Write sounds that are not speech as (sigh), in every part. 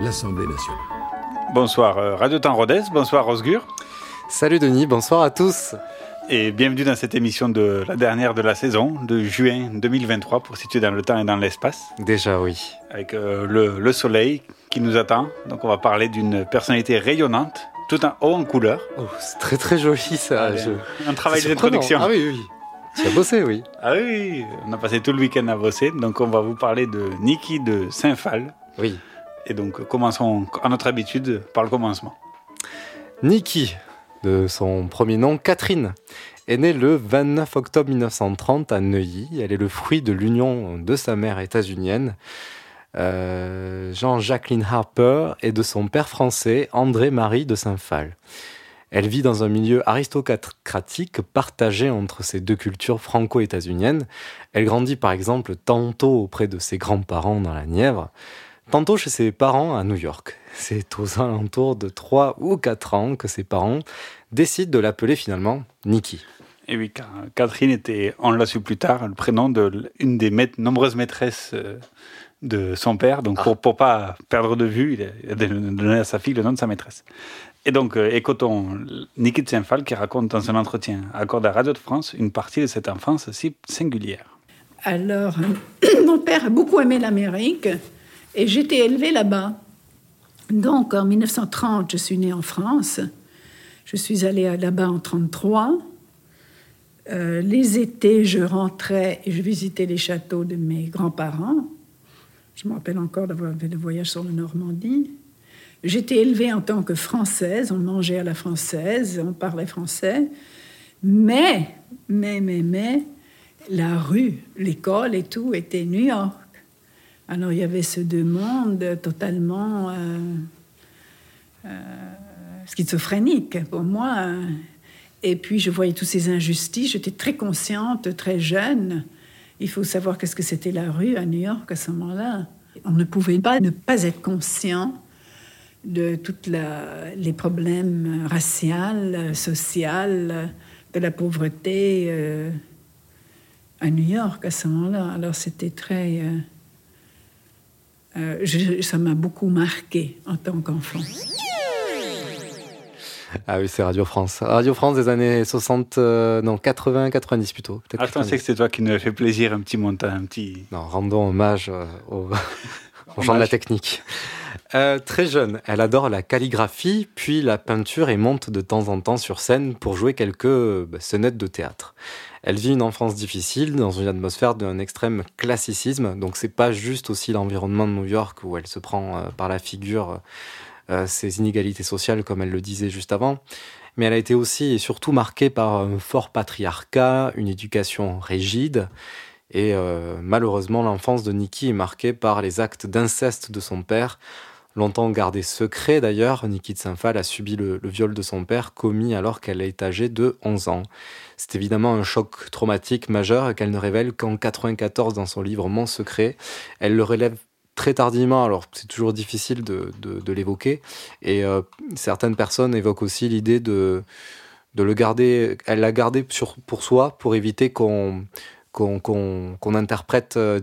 l'Assemblée nationale. Bonsoir euh, Radio Temps Rodez, bonsoir Rosgur. Salut Denis, bonsoir à tous et bienvenue dans cette émission de la dernière de la saison, de juin 2023, pour situer dans le temps et dans l'espace. Déjà, oui. Avec euh, le, le, soleil qui nous attend. Donc, on va parler d'une personnalité rayonnante, tout en haut en couleur. Oh, c'est très très joli ça. Un travail d'introduction. Ah oui, oui. Tu as bossé, oui. (laughs) Ah oui, on a passé tout le week-end à bosser. Donc, on va vous parler de Niki de Saint-Phal. Oui. Et donc, commençons à notre habitude par le commencement. Niki, de son premier nom, Catherine, est née le 29 octobre 1930 à Neuilly. Elle est le fruit de l'union de sa mère états-unienne, euh, Jean-Jacqueline Harper, et de son père français, André-Marie de Saint-Phal. Elle vit dans un milieu aristocratique partagé entre ces deux cultures franco-états-uniennes. Elle grandit par exemple tantôt auprès de ses grands-parents dans la Nièvre, tantôt chez ses parents à New York. C'est aux alentours de 3 ou 4 ans que ses parents décident de l'appeler finalement Nikki. Et oui, Catherine était, on l'a su plus tard, le prénom d'une des nombreuses maîtresses euh, de son père. Donc, pour ne pas perdre de vue, il a donné à sa fille le nom de sa maîtresse. Et donc, euh, écoutons Niki de Saint-Phal qui raconte dans un entretien à à Radio de France une partie de cette enfance si singulière. Alors, (clears throat) mon père a beaucoup aimé l'Amérique et j'étais élevée là-bas. Donc, en 1930, je suis née en France. Je suis allée là-bas en 1933. Euh, les étés, je rentrais et je visitais les châteaux de mes grands-parents. Je me rappelle encore d'avoir fait le voyage sur la Normandie. J'étais élevée en tant que française, on mangeait à la française, on parlait français. Mais, mais, mais, mais, la rue, l'école et tout était New York. Alors il y avait ce deux mondes totalement euh, euh, schizophréniques pour moi. Et puis je voyais toutes ces injustices. J'étais très consciente, très jeune. Il faut savoir qu'est-ce que c'était la rue à New York à ce moment-là. On ne pouvait pas ne pas être conscient de tous les problèmes raciaux, sociaux, de la pauvreté euh, à New York à ce moment-là. Alors c'était très... ça m'a beaucoup marqué en tant qu'enfant. Ah oui, c'est Radio France. Radio France des années 60, euh, non, 80, 90 plutôt. Ah, je pensais que c'est toi qui nous avais fait plaisir, un petit montant, un petit... Non, rendons hommage euh, au, (laughs) gens de la technique. très jeune, elle adore la calligraphie, puis la peinture et monte de temps en temps sur scène pour jouer quelques bah, sonnettes de théâtre. Elle vit une enfance difficile dans une atmosphère d'un extrême classicisme. Donc c'est pas juste aussi l'environnement de New York où elle se prend euh, par la figure euh, ces inégalités sociales comme elle le disait juste avant. Mais elle a été aussi et surtout marquée par un fort patriarcat, une éducation rigide. Et euh, malheureusement, l'enfance de Nikki est marquée par les actes d'inceste de son père, Longtemps gardé secret d'ailleurs, Niki de Saint-Phal a subi le, viol de son père commis alors qu'elle est âgée de 11 ans. C'est évidemment un choc traumatique majeur qu'elle ne révèle qu'en 94 dans son livre Mon secret. Elle le relève très tardivement, alors c'est toujours difficile de, l'évoquer. Et euh, certaines personnes évoquent aussi l'idée de, le garder, elle l'a gardé pour soi pour éviter qu'on qu'on interprète euh,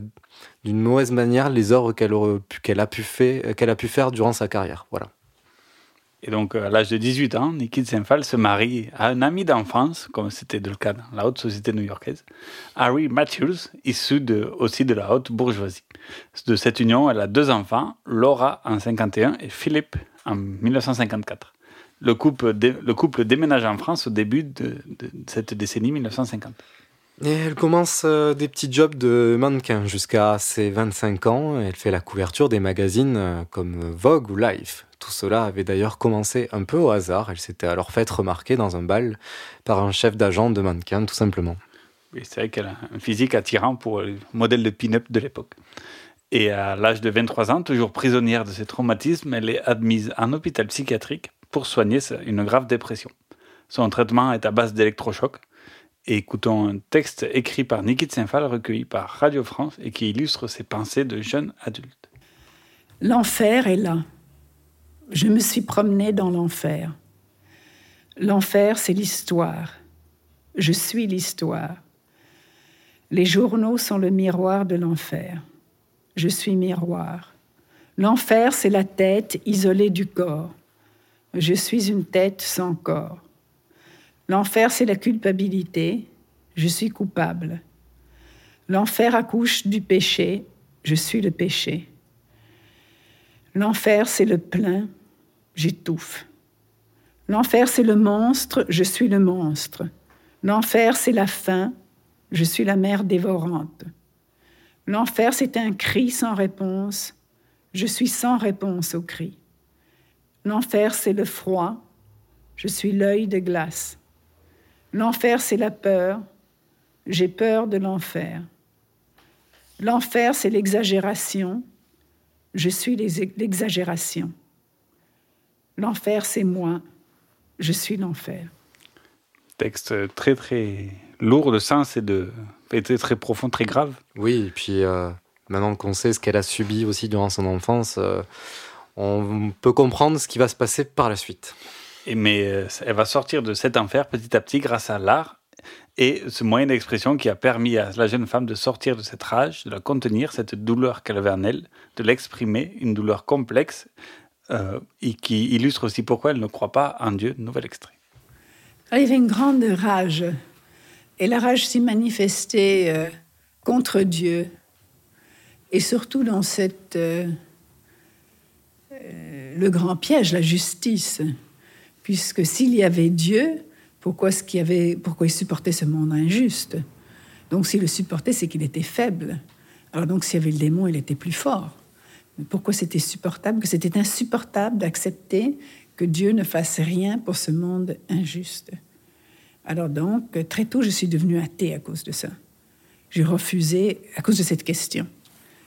d'une mauvaise manière les œuvres qu'elle a, pu faire durant sa carrière. Voilà. Et donc, à l'âge de 18 ans, Nikki Saint-Phal se marie à un ami d'enfance, comme c'était le cas dans la haute société new-yorkaise, Harry Matthews, issu aussi de la haute bourgeoisie. De cette union, elle a deux enfants, Laura en 51 et Philippe en 1954. Le couple, le couple déménage en France au début de, cette décennie 1950. Elle commence euh, des petits jobs de mannequin jusqu'à ses 25 ans. Elle fait la couverture des magazines euh, comme Vogue ou Life. Tout cela avait d'ailleurs commencé un peu au hasard. Elle s'était alors faite remarquer dans un bal par un chef d'agent de mannequin, tout simplement. Oui, c'est vrai qu'elle a un physique attirant pour le modèle de pin-up de l'époque. Et à l'âge de 23 ans, toujours prisonnière de ses traumatismes, elle est admise en hôpital psychiatrique pour soigner une grave dépression. Son traitement est à base d'électrochocs. Écoutons un texte écrit par Niki Tsenfal, recueilli par Radio France et qui illustre ses pensées de jeune adulte. L'enfer est là. Je me suis promenée dans l'enfer. L'enfer, c'est l'histoire. Je suis l'histoire. Les journaux sont le miroir de l'enfer je suis miroir. L'enfer, c'est la tête isolée du corps. Je suis une tête sans corps. L'enfer, c'est la culpabilité. Je suis coupable. L'enfer accouche du péché. Je suis le péché. L'enfer, c'est le plein. J'étouffe. L'enfer, c'est le monstre. Je suis le monstre. L'enfer, c'est la faim. Je suis la mère dévorante. L'enfer, c'est un cri sans réponse. Je suis sans réponse au cri. L'enfer, c'est le froid. Je suis l'œil de glace. L'enfer, c'est la peur. J'ai peur de l'enfer. L'enfer, c'est l'exagération. Je suis l'exagération. L'enfer, c'est moi. Je suis l'enfer. Texte très, très lourd de sens et de, était très profond, très grave. Oui, et puis euh, maintenant qu'on sait ce qu'elle a subi aussi durant son enfance, euh, on peut comprendre ce qui va se passer par la suite. Mais euh, elle va sortir de cet enfer petit à petit grâce à l'art et ce moyen d'expression qui a permis à la jeune femme de sortir de cette rage, de la contenir, cette douleur qu'elle de l'exprimer, une douleur complexe et qui illustre aussi pourquoi elle ne croit pas en Dieu. Nouvel extrait. Il y avait une grande rage et la rage s'y manifestait euh, contre Dieu, et surtout dans cette, euh, euh, le grand piège, la justice. Puisque s'il y avait Dieu, pourquoi, il supportait ce monde injuste? Donc s'il le supportait, c'est qu'il était faible. Alors donc s'il y avait le démon, il était plus fort. Mais pourquoi c'était supportable? Que c'était insupportable d'accepter que Dieu ne fasse rien pour ce monde injuste. Alors donc, très tôt, je suis devenue athée à cause de ça. J'ai refusé, à cause de cette question,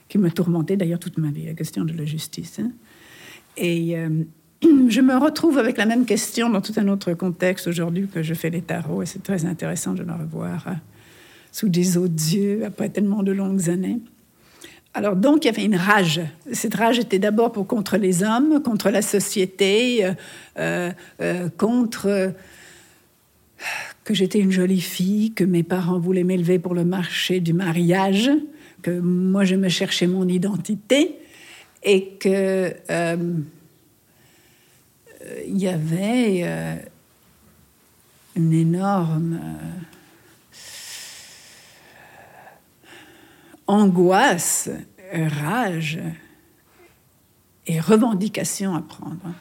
qui me tourmentait d'ailleurs toute ma vie, la question de la justice. Hein. Et euh, (clears throat) je me retrouve avec la même question dans tout un autre contexte aujourd'hui que je fais les tarots, et c'est très intéressant de me revoir euh, sous des eaux d'yeux après tellement de longues années. Alors donc, il y avait une rage. Cette rage était d'abord pour contre les hommes, contre la société, euh, contre que j'étais une jolie fille, que mes parents voulaient m'élever pour le marché du mariage, que moi je me cherchais mon identité et que euh, il y avait euh, une énorme euh, angoisse, rage et revendication à prendre.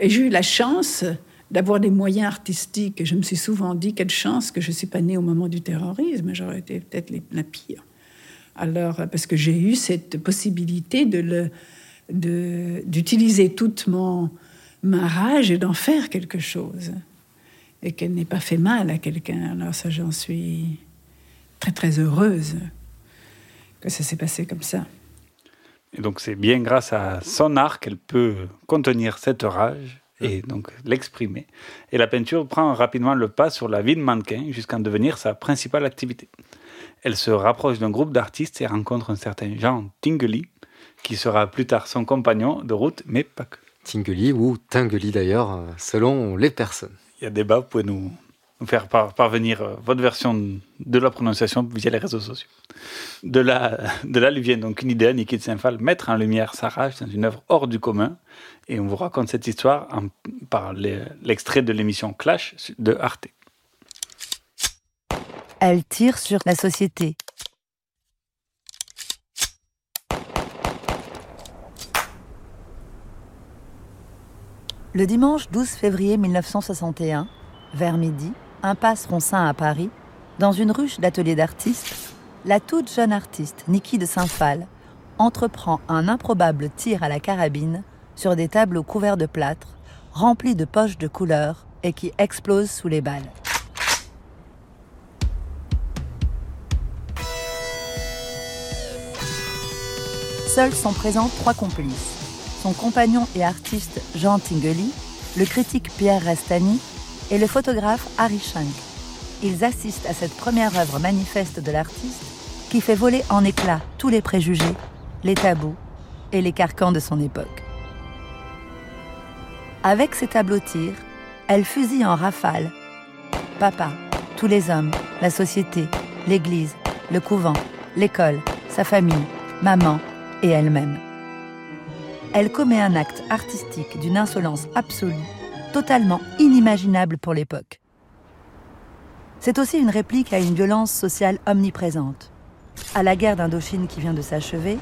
Et j'ai eu la chance d'avoir des moyens artistiques. Et je me suis souvent dit, quelle chance que je ne suis pas née au moment du terrorisme, j'aurais été peut-être la pire. Alors, parce que j'ai eu cette possibilité de d'utiliser toute mon, ma rage et d'en faire quelque chose. Et qu'elle n'ait pas fait mal à quelqu'un. Alors ça, j'en suis très très heureuse que ça s'est passé comme ça. Et donc c'est bien grâce à son art qu'elle peut contenir cette rage et donc l'exprimer. Et la peinture prend rapidement le pas sur la vie de mannequin jusqu'à devenir sa principale activité. Elle se rapproche d'un groupe d'artistes et rencontre un certain Jean Tinguely, qui sera plus tard son compagnon de route, mais pas que. Tinguely ou Tinguely d'ailleurs, selon les personnes. Il y a débat, vous pouvez nous faire parvenir euh, votre version de la prononciation via les réseaux sociaux. De là, de là lui vient donc une idée à Niki Saint-Phal, mettre en lumière sa rage dans une œuvre hors du commun. Et on vous raconte cette histoire par l'extrait de l'émission Clash de Arte. Elle tire sur la société. Le dimanche 12 février 1961, vers midi, impasse Roncin à Paris, dans une ruche d'atelier d'artistes, la toute jeune artiste Niki de Saint-Phal entreprend un improbable tir à la carabine sur des tableaux couverts de plâtre, remplis de poches de couleurs et qui explosent sous les balles. Seuls sont présents trois complices. Son compagnon et artiste Jean Tinguely, le critique Pierre Restani et le photographe Harry Schenk. Ils assistent à cette première œuvre manifeste de l'artiste qui fait voler en éclats tous les préjugés, les tabous et les carcans de son époque. Avec ses tableaux tirs, elle fusille en rafale papa, tous les hommes, la société, l'église, le couvent, l'école, sa famille, maman et elle-même. Elle commet un acte artistique d'une insolence absolue, totalement inimaginable pour l'époque. C'est aussi une réplique à une violence sociale omniprésente, à la guerre d'Indochine qui vient de s'achever,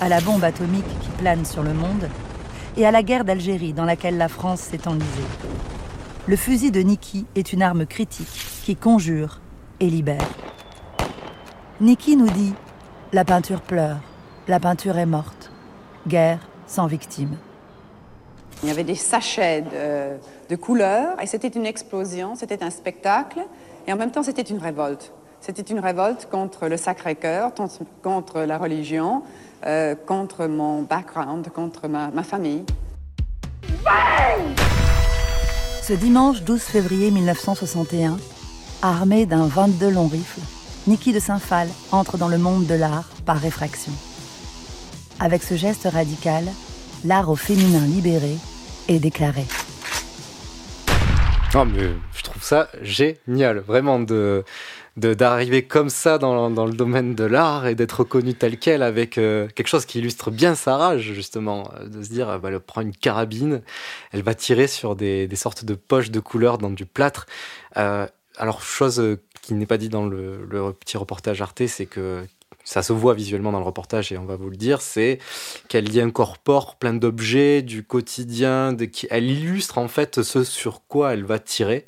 à la bombe atomique qui plane sur le monde, et à la guerre d'Algérie dans laquelle la France s'est enlisée. Le fusil de Niki est une arme critique qui conjure et libère. Niki nous dit La peinture pleure, la peinture est morte. Guerre sans victime. Il y avait des sachets de, de couleurs et c'était une explosion, c'était un spectacle et en même temps c'était une révolte. C'était une révolte contre le Sacré-Cœur, contre la religion, euh, contre mon background, contre ma, ma famille. Ce dimanche 12 février 1961, armé d'un 22 long rifle, Niki de Saint-Phal entre dans le monde de l'art par réfraction. Avec ce geste radical, l'art au féminin libéré est déclaré. Oh, mais je trouve ça génial, vraiment de d'arriver comme ça dans, dans, le domaine de l'art et d'être reconnu tel quel avec euh, quelque chose qui illustre bien sa rage justement, euh, de se dire bah, elle prend une carabine, elle va tirer sur des, des sortes de poches de couleurs dans du plâtre. Euh, alors chose qui n'est pas dit dans le, le petit reportage Arte, c'est que ça se voit visuellement dans le reportage et on va vous le dire, c'est qu'elle y incorpore plein d'objets du quotidien, de, elle illustre en fait ce sur quoi elle va tirer.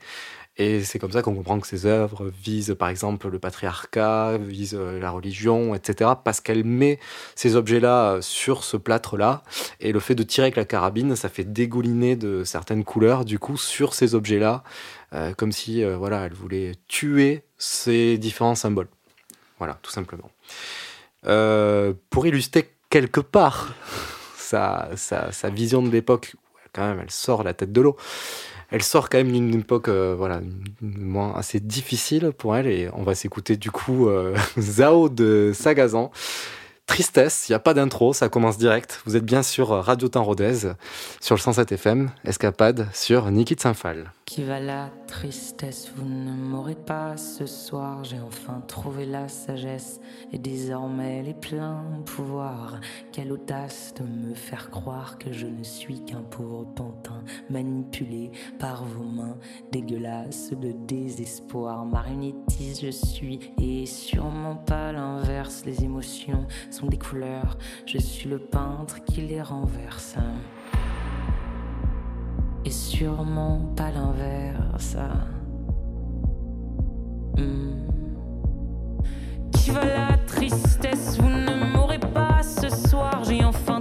Et c'est comme ça qu'on comprend que ses œuvres visent par exemple le patriarcat, visent euh, la religion, etc. Parce qu'elle met ces objets-là euh, sur ce plâtre-là. Et le fait de tirer avec la carabine, ça fait dégouliner de certaines couleurs, du coup, sur ces objets-là, euh, comme si voilà, elle voulait tuer ces différents symboles. Voilà, tout simplement. Euh, pour illustrer quelque part sa, sa, vision de l'époque, quand même, elle sort la tête de l'eau elle sort quand même d'une époque euh, voilà moins assez difficile pour elle et on va s'écouter du coup euh, (laughs) Zao de Sagazan. Tristesse, il n'y a pas d'intro, ça commence direct. Vous êtes bien sur Radio Temps Rodez, sur le 107 FM, Escapade sur Niki Saint-Phal. Qui va la tristesse, vous ne m'aurez pas ce soir. J'ai enfin trouvé la sagesse et désormais les pleins pouvoirs. Quelle audace de me faire croire que je ne suis qu'un pauvre pantin manipulé par vos mains dégueulasses de désespoir. Marionnettiste je suis et sûrement pas l'inverse. Les émotions sont des couleurs, je suis le peintre qui les renverse sûrement pas l'inverse. Hmm. Qui va la tristesse? Vous ne m'aurez pas ce soir. J'ai enfin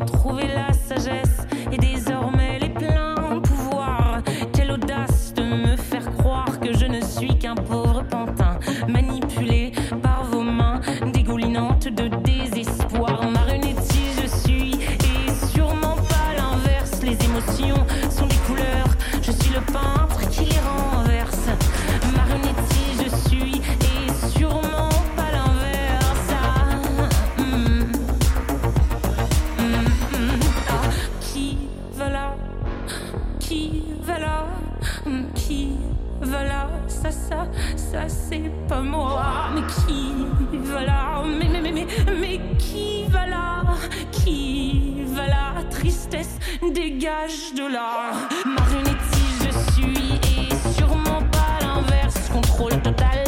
Dégage de là. Marionnettiste je suis et sûrement pas l'inverse. Contrôle total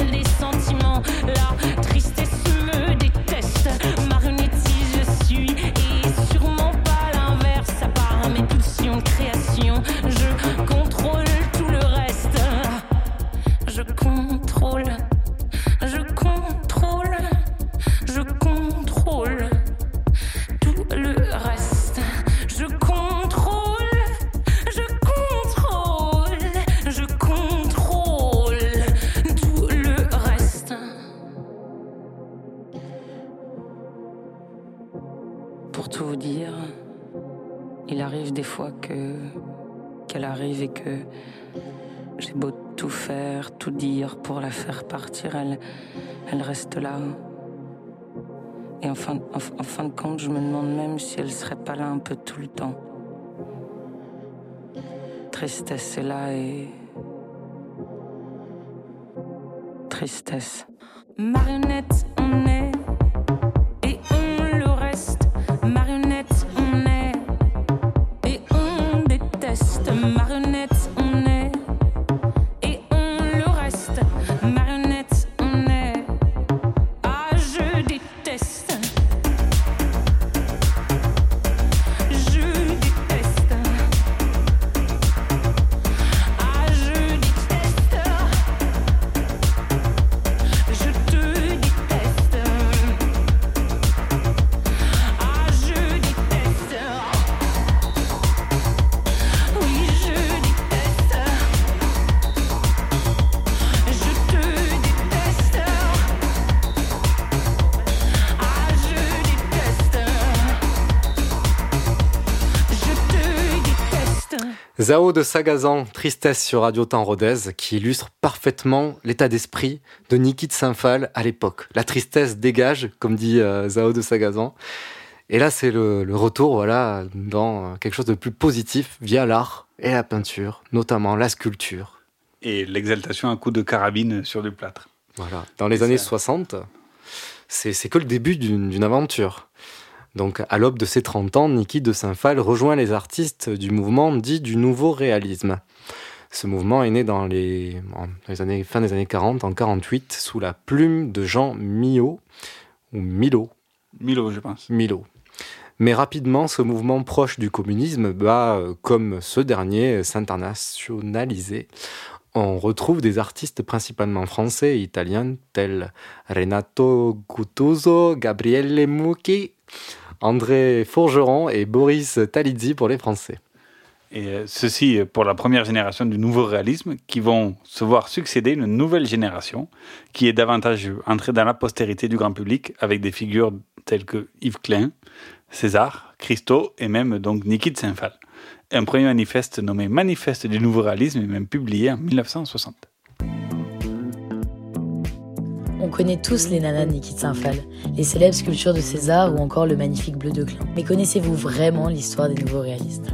elle, reste là. Et en fin, en, fin de compte, je me demande même si elle serait pas là un peu tout le temps. Tristesse est là et. Tristesse. Marionnette, on. Zao de Sagazan, Tristesse sur Radio Temps Rodez, qui illustre parfaitement l'état d'esprit de Niki de Saint-Phal à l'époque. La tristesse dégage, comme dit euh, Zao de Sagazan. Et là, c'est le, le retour, voilà, dans euh, quelque chose de plus positif via l'art et la peinture, notamment la sculpture. Et l'exaltation à coup de carabine sur du plâtre. Voilà. Dans les années 60, c'est que le début d'une aventure. Donc, à l'aube de ses 30 ans, Niki de Saint-Phal rejoint les artistes du mouvement dit du nouveau réalisme. Ce mouvement est né dans les, années, fin des années 40, en 48, sous la plume de Jean Millot, ou Milo. Milo, je pense. Milo. Mais rapidement, ce mouvement proche du communisme va, euh, comme ce dernier, s'internationaliser. On retrouve des artistes principalement français et italiens tels Renato Guttuso, Gabriele Mucchi, André Forgeron et Boris Talidzi pour les Français. Et euh, ceci pour la première génération du nouveau réalisme qui vont se voir succéder une nouvelle génération qui est davantage entrée dans la postérité du grand public avec des figures telles que Yves Klein, César, Christo et même donc Niki de Saint-Phal. Un premier manifeste nommé Manifeste du nouveau réalisme est même publié en 1960. On connaît tous les nanas de Niki de Saint-Phal, les célèbres sculptures de César ou encore le magnifique bleu de Klein. Mais connaissez-vous vraiment l'histoire des nouveaux réalistes?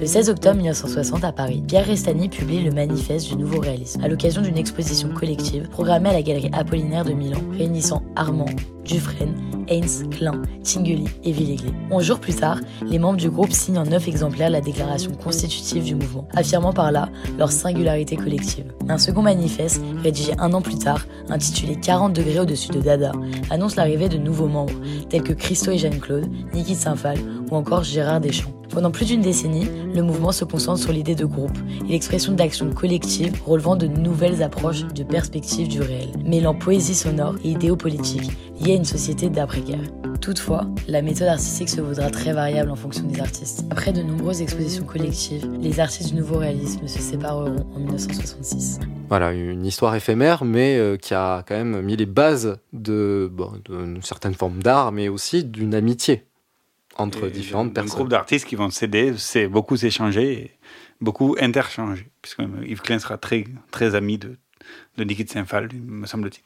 Le 16 octobre 1960 à Paris, Pierre Restani publie le manifeste du nouveau réalisme à l'occasion d'une exposition collective programmée à la galerie Apollinaire de Milan, réunissant Armand, Dufresne, Heinz, Klein, Tingeli et Villeglé. Onze jours plus tard, les membres du groupe signent en neuf exemplaires la déclaration constitutive du mouvement, affirmant par là leur singularité collective. Un second manifeste, rédigé un an plus tard, intitulé 40 degrés au-dessus de Dada, annonce l'arrivée de nouveaux membres, tels que Christo et Jeanne-Claude, Niki de Saint-Phal ou encore Gérard Deschamps. Pendant plus d'une décennie, le mouvement se concentre sur l'idée de groupe et l'expression d'actions collectives relevant de nouvelles approches de perspectives du réel, mêlant poésie sonore et idéaux politiques liés à une société d'après-guerre. Toutefois, la méthode artistique se voudra très variable en fonction des artistes. Après de nombreuses expositions collectives, les artistes du nouveau réalisme se sépareront en 1966. Voilà, une histoire éphémère, mais euh, qui a quand même mis les bases de, bon, d'une certaine forme d'art, mais aussi d'une amitié entre Et différentes un personnes. groupe d'artistes qui vont s'aider, c'est beaucoup s'échanger, beaucoup interchanger, puisque Yves Klein sera très, très ami de, de Niki de Saint-Phal, me semble-t-il.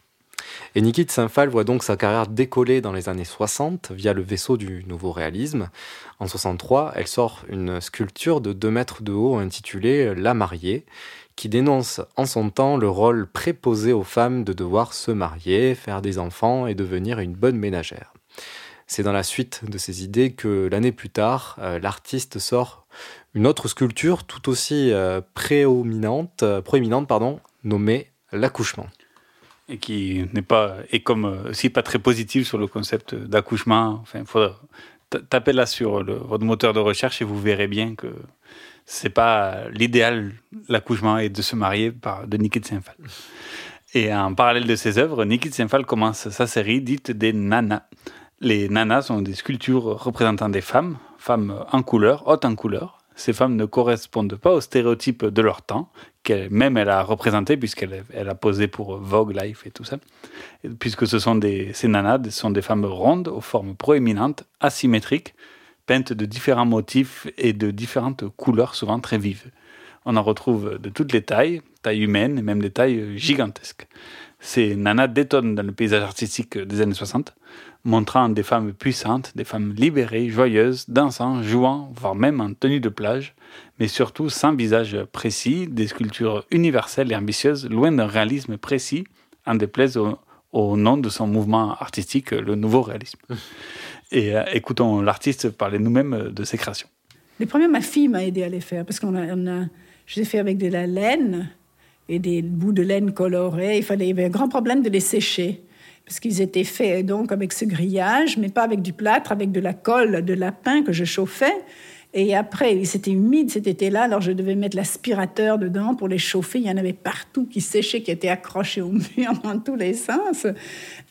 Et Niki de Saint-Phal voit donc sa carrière décoller dans les années 60 via le vaisseau du nouveau réalisme. En 63, elle sort une sculpture de 2 mètres de haut intitulée La mariée, qui dénonce en son temps le rôle préposé aux femmes de devoir se marier, faire des enfants et devenir une bonne ménagère. C'est dans la suite de ces idées que l'année plus tard, euh, l'artiste sort une autre sculpture tout aussi euh, prééminente, euh, proéminente, pardon, nommée L'accouchement. et qui n'est pas et comme aussi pas très positif sur le concept d'accouchement. Enfin, faudra ta- taper là sur le- votre moteur de recherche et vous verrez bien que c'est pas l'idéal l'accouchement et de se marier par de Niki de Saint-Phal. Et en parallèle de ses œuvres, Niki de Saint-Phal commence sa série dite des nanas. Les nanas sont des sculptures représentant des femmes, femmes en couleur, hautes en couleur. Ces femmes ne correspondent pas aux stéréotypes de leur temps, qu'elle-même elle a représenté puisqu'elle elle a posé pour Vogue, Life et tout ça. Puisque ce sont des, ces nanas sont des femmes rondes, aux formes proéminentes, asymétriques, peintes de différents motifs et de différentes couleurs, souvent très vives. On en retrouve de toutes les tailles, tailles humaines et même des tailles gigantesques. Ces nanas détonnent dans le paysage artistique des années 60, montrant des femmes puissantes, des femmes libérées, joyeuses, dansant, jouant, voire même en tenue de plage, mais surtout sans visage précis, des sculptures universelles et ambitieuses, loin d'un réalisme précis, en déplaise au, au nom de son mouvement artistique, le nouveau réalisme. (laughs) Et euh, écoutons l'artiste parler nous-mêmes de ses créations. Les premiers, ma fille m'a aidé à les faire parce qu'on a, on a, je les ai fait avec de la laine et des bouts de laine colorés. Il fallait, il y avait un grand problème de les sécher parce qu'ils étaient faits donc avec ce grillage, mais pas avec du plâtre, avec de la colle de lapin que je chauffais. Et après, c'était humide cet été-là, alors je devais mettre l'aspirateur dedans pour les chauffer. Il y en avait partout qui séchaient, qui étaient accrochés au mur (laughs) dans tous les sens.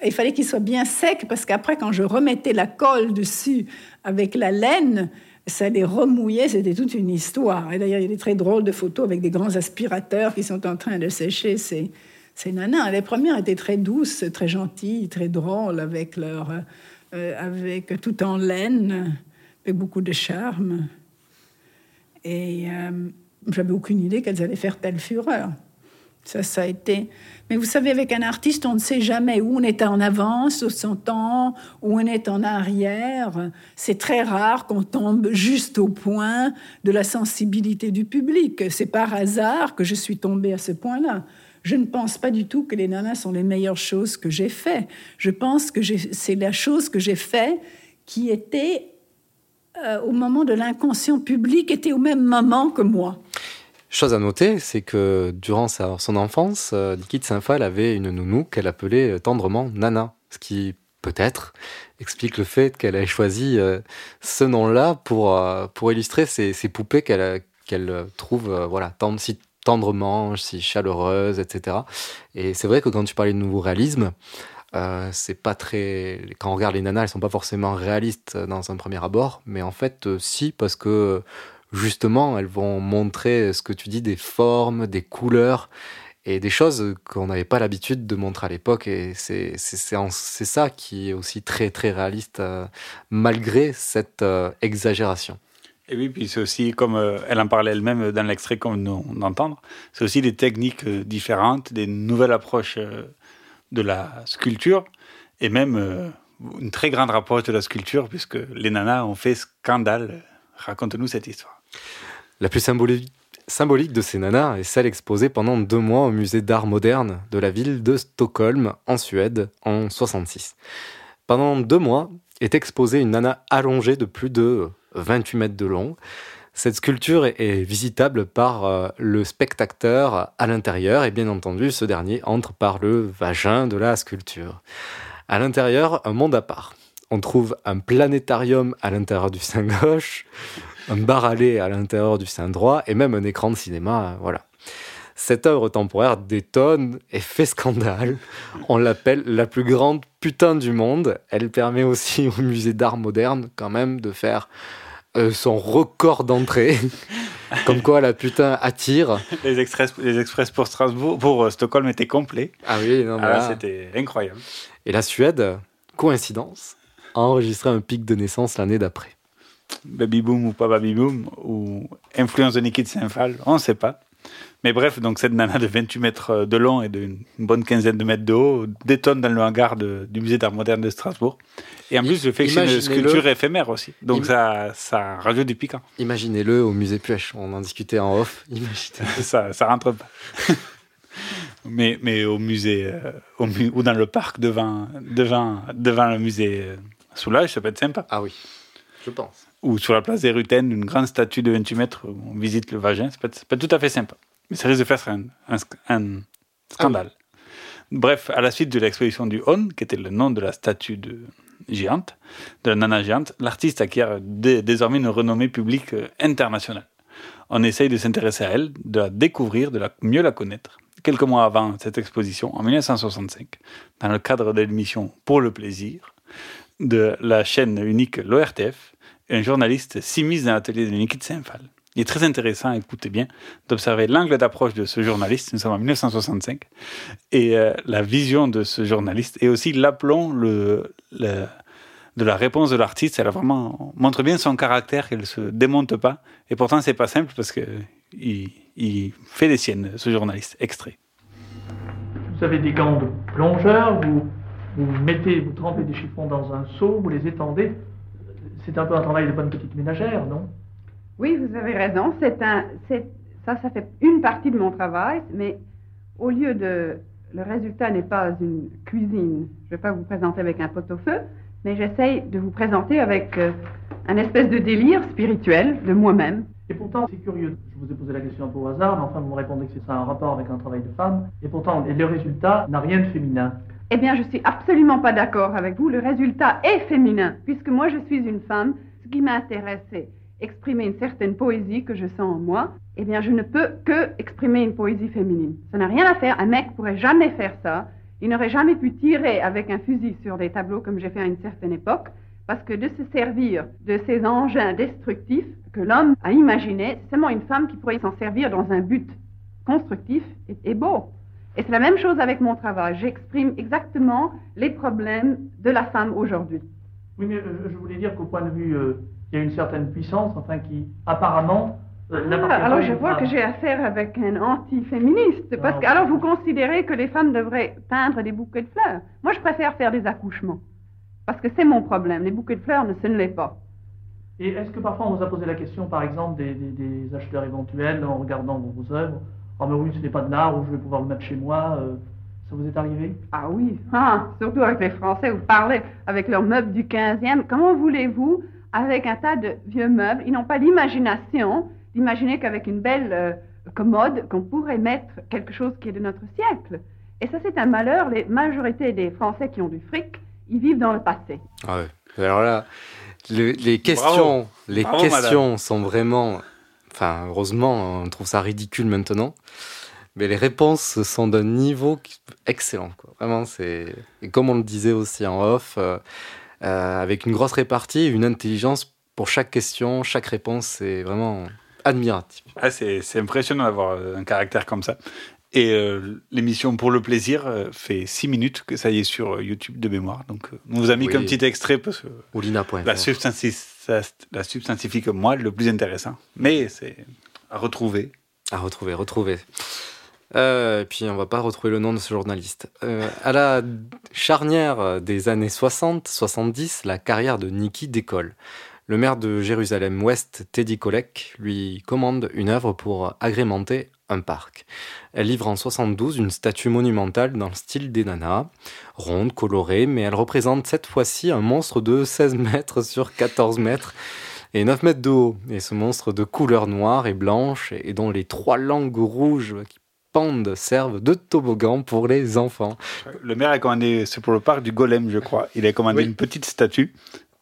Il fallait qu'ils soient bien secs parce qu'après, quand je remettais la colle dessus avec la laine, ça les remouillait, c'était toute une histoire. Et d'ailleurs, il y a des très drôles de photos avec des grands aspirateurs qui sont en train de sécher ces, ces nanas. Les premières étaient très douces, très gentilles, très drôles, avec leur, euh, avec tout en laine avec beaucoup de charme. Et euh, j'avais aucune idée qu'elles allaient faire telle fureur. Ça, ça a été. Mais vous savez, avec un artiste, on ne sait jamais où on est en avance, son temps, où on est en arrière. C'est très rare qu'on tombe juste au point de la sensibilité du public. C'est par hasard que je suis tombée à ce point-là. Je ne pense pas du tout que les nanas sont les meilleures choses que j'ai fait. Je pense que c'est la chose que j'ai fait qui était euh, au moment de l'inconscient public était au même moment que moi. Chose à noter, c'est que durant son enfance, euh, Likit Saint-Phal avait une nounou qu'elle appelait tendrement Nana, ce qui peut-être explique le fait qu'elle ait choisi euh, ce nom-là pour, euh, pour illustrer ces, poupées qu'elle trouve voilà, si tendrement, si chaleureuses, etc. Et c'est vrai que quand tu parlais de nouveau réalisme, euh, c'est pas très. Quand on regarde les nanas, elles sont pas forcément réalistes dans un premier abord, mais en fait, euh, si, parce que justement, elles vont montrer ce que tu dis, des formes, des couleurs et des choses qu'on n'avait pas l'habitude de montrer à l'époque. Et c'est ça qui est aussi très très réaliste, euh, malgré cette exagération. Et oui, puis c'est aussi, comme elle en parlait elle-même dans l'extrait qu'on vient d'entendre, c'est aussi des techniques différentes, des nouvelles approches de la sculpture et même euh, une très grande rapproche de la sculpture puisque les nanas ont fait scandale. Raconte-nous cette histoire. La plus symbolique, de ces nanas est celle exposée pendant deux mois au musée d'art moderne de la ville de Stockholm en Suède en 66. Pendant deux mois est exposée une nana allongée de plus de 28 mètres de long cette sculpture est visitable par euh, le spectateur à l'intérieur et bien entendu ce dernier entre par le vagin de la sculpture. À l'intérieur, un monde à part. On trouve un planétarium à l'intérieur du sein gauche, un bar à à l'intérieur du sein droit et même un écran de cinéma. Voilà. Cette œuvre temporaire détonne et fait scandale. On l'appelle la plus grande putain du monde. Elle permet aussi au musée d'art moderne quand même de faire euh, son record d'entrée. (laughs) Comme quoi la putain attire. Les express, les express pour Strasbourg, pour euh, Stockholm étaient complets. Ah oui, non, ah, c'était incroyable. Et la Suède, coïncidence, a enregistré un pic de naissance l'année d'après. Baby boom ou pas baby boom, ou influence de Nikit Saint-Phal, on ne sait pas. Mais bref, donc cette nana de 28 mètres de long et d'une bonne quinzaine de mètres de haut détonne dans le hangar du musée d'art moderne de Strasbourg. Et en plus, le fait que c'est une sculpture éphémère aussi. Donc ça, ça rajoute du piquant. Imaginez-le au musée Puech, on en discutait en off. (laughs) ça, ça rentre pas. (laughs) mais, mais au musée, euh, au ou dans le parc devant, devant, devant le musée euh, Soulage, ça peut être sympa. Ah oui, je pense. Ou sur la place des Rutaines, une grande statue de 28 mètres où on visite le vagin, peut être, pas tout à fait sympa. Mais ça risque de faire un, un, scandale. Bref, à la suite de l'exposition du On, qui était le nom de la statue de, géante, de la nana géante, l'artiste acquiert désormais une renommée publique euh, internationale. On essaye de s'intéresser à elle, de la découvrir, de la, mieux la connaître. Quelques mois avant cette exposition, en 1965, dans le cadre de l'émission Pour le plaisir de la chaîne unique l'ORTF, un journaliste s'immisce dans l'atelier de Nikit Saint-Phal. Il est très intéressant, écoutez bien, d'observer l'angle d'approche de ce journaliste, nous sommes en 1965, et euh, la vision de ce journaliste, et aussi l'aplomb de la réponse de l'artiste. Elle vraiment montre bien son caractère, qu'elle se démonte pas, et pourtant c'est pas simple parce que il, il fait des siennes, ce journaliste, extrait. Vous avez des gants de plongeur, vous, vous mettez, vous trempez des chiffons dans un seau, vous les étendez. C'est un peu un travail de bonne petite ménagère, non? Oui, vous avez raison. C'est un, c'est, ça, ça fait une partie de mon travail, mais au lieu de, le résultat n'est pas une cuisine. Je ne vais pas vous présenter avec un pot-au-feu, mais j'essaye de vous présenter avec euh, un espèce de délire spirituel de moi-même. Et pourtant, c'est curieux. Je vous ai posé la question un peu au hasard, mais enfin, vous me répondez que c'est ça un rapport avec un travail de femme. Et pourtant, le résultat n'a rien de féminin. Eh bien, je suis absolument pas d'accord avec vous. Le résultat est féminin, puisque moi, je suis une femme. Ce qui m'intéresse, c'est exprimer une certaine poésie que je sens en moi. Eh bien, je ne peux que exprimer une poésie féminine. Ça n'a rien à faire. Un mec pourrait jamais faire ça. Il n'aurait jamais pu tirer avec un fusil sur des tableaux comme j'ai fait à une certaine époque, parce que de se servir de ces engins destructifs que l'homme a imaginés, c'est seulement une femme qui pourrait s'en servir dans un but constructif et, beau. Et c'est la même chose avec mon travail. J'exprime exactement les problèmes de la femme aujourd'hui. Oui, mais euh, je voulais dire qu'au point de vue, euh, il y a une certaine puissance, enfin, qui apparemment. euh, Ah, alors je vois femme. que j'ai affaire avec un anti-féministe, parce Non, que alors vous considérez que les femmes devraient peindre des bouquets de fleurs. Moi, je préfère faire des accouchements, parce que c'est mon problème. Les bouquets de fleurs, ne- ce ne l'est pas. Et est-ce que parfois on vous a posé la question, par exemple, des, des- des acheteurs éventuels en regardant vos œuvres Ah, mais oui, ce n'est pas de l'art, ou je vais pouvoir le mettre chez moi euh, Ça vous est arrivé? Ah oui, ah, surtout avec les Français, vous parlez avec leurs meubles du 15e. Comment voulez-vous, avec un tas de vieux meubles, ils n'ont pas l'imagination d'imaginer qu'avec une belle euh, commode, qu'on pourrait mettre quelque chose qui est de notre siècle? Et ça, c'est un malheur. Les majorités des Français qui ont du fric, ils vivent dans le passé. Ah ouais. Alors là, le- les questions, les Bravo, questions sont vraiment. Enfin, heureusement, on trouve ça ridicule maintenant. Mais les réponses sont d'un niveau excellent. Quoi. Vraiment, c'est. Et comme on le disait aussi en off, euh, euh, avec une grosse répartie, une intelligence pour chaque question, chaque réponse, c'est vraiment admiratif. Ah, c'est impressionnant d'avoir euh, un caractère comme ça. Et euh, l'émission Pour le plaisir euh, fait 6 minutes que ça y est sur euh, YouTube de mémoire. Donc, on vous a mis Oui. comme petit extrait parce que la, substanti ça- la substantifie comme moi le plus intéressant. Mais c'est à retrouver. À retrouver, retrouver. Euh, et puis on va pas retrouver le nom de ce journaliste. Euh, à la charnière des années 60-70, la carrière de Nikki décolle. Le maire de Jérusalem-Ouest, Teddy Kollek, lui commande une œuvre pour agrémenter un parc. Elle livre en 72 une statue monumentale dans le style des nanas, ronde, colorée, mais elle représente cette fois-ci un monstre de 16 (laughs) mètres sur 14 mètres et 9 mètres de haut. Et ce monstre de couleur noire et blanche et dont les trois langues rouges qui pendent servent de toboggan pour les enfants. Le maire a commandé, c'est pour le parc du Golem, je crois. Il a commandé une petite statue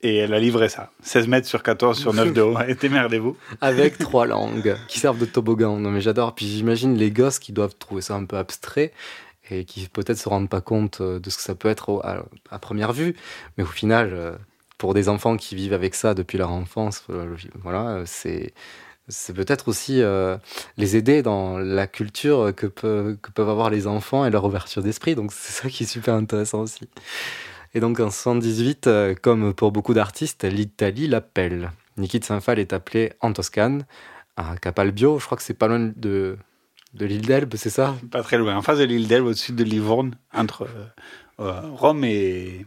et elle a livré ça. 16 mètres sur 14 sur 9 de haut. (laughs) Et démerdez-vous. Avec (laughs) trois langues qui servent de toboggan. Non mais j'adore. Puis j'imagine les gosses qui doivent trouver ça un peu abstrait et qui peut-être se rendent pas compte euh, de ce que ça peut être à, première vue. Mais au final, euh, pour des enfants qui vivent avec ça depuis leur enfance, euh, voilà, c'est c'est peut-être aussi euh, les aider dans la culture que, peut- que peuvent avoir les enfants et leur ouverture d'esprit. Donc c'est ça qui est super intéressant aussi. Et donc en 78, euh, comme pour beaucoup d'artistes, l'Italie l'appelle. Niki de Saint-Phal est appelé en Toscane, à Capalbio, je crois que c'est pas loin de, de l'île d'Elbe, c'est ça? Pas très loin. En face de l'île d'Elbe, au-dessus de Livourne, entre euh, euh, Rome et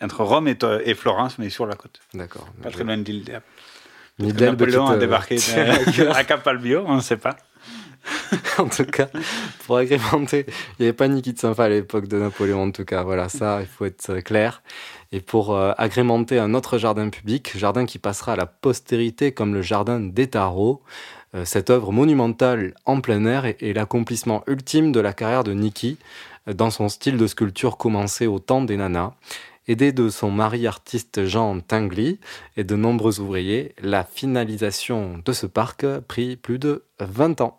entre Rome et, et Florence, mais sur la côte. D'accord. Pas très loin de l'île d'Elbe. L'île d'Elbe Napoléon a débarqué (laughs) à Capalbio, on ne sait pas. (laughs) en tout cas, pour agrémenter, il n'y avait pas Niki de Saint-Phal à l'époque de Napoléon, en tout cas. Voilà, ça, il faut être euh, clair. Et pour euh, agrémenter un autre jardin public, jardin qui passera à la postérité comme le jardin d'Étaro, euh, cette œuvre monumentale en plein air est, est l'accomplissement ultime de la carrière de Niki, dans son style de sculpture commencé au temps des nanas. Aidé de son mari artiste Jean Tingley et de nombreux ouvriers, la finalisation de ce parc a pris plus de 20 ans.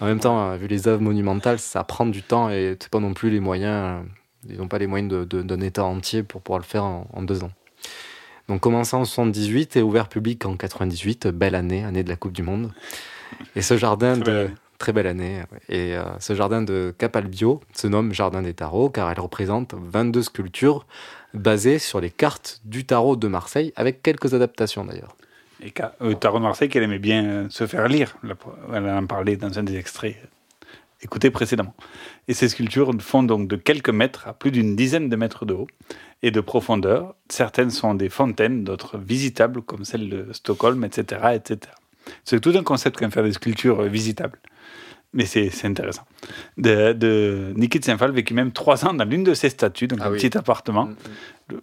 En même temps, euh, vu les œuvres monumentales, ça prend du temps et c'est pas non plus les moyens, euh, ils n'ont pas les moyens d'un état entier pour pouvoir le faire en, en deux ans. Donc commencé en 78 et ouvert public en 98, belle année, année de la Coupe du Monde. Et ce jardin de très belle année. Et euh, ce jardin de Capalbio se nomme Jardin des Tarots car elle représente 22 sculptures basées sur les cartes du tarot de Marseille, avec quelques adaptations d'ailleurs. Et euh, Tarot de Marseille, qu'elle aimait bien euh, se faire lire. Elle en parlait dans un des extraits euh, écoutés précédemment. Et ces sculptures font donc de quelques mètres à plus d'une dizaine de mètres de haut et de profondeur. Certaines sont des fontaines, d'autres visitables, comme celle de Stockholm, etc. etc. C'est tout un concept quand même faire des sculptures euh, visitables. Mais c'est intéressant. De, de Niki Tsenfal vécut même trois ans dans l'une de ses statues, donc Ah un oui. petit appartement.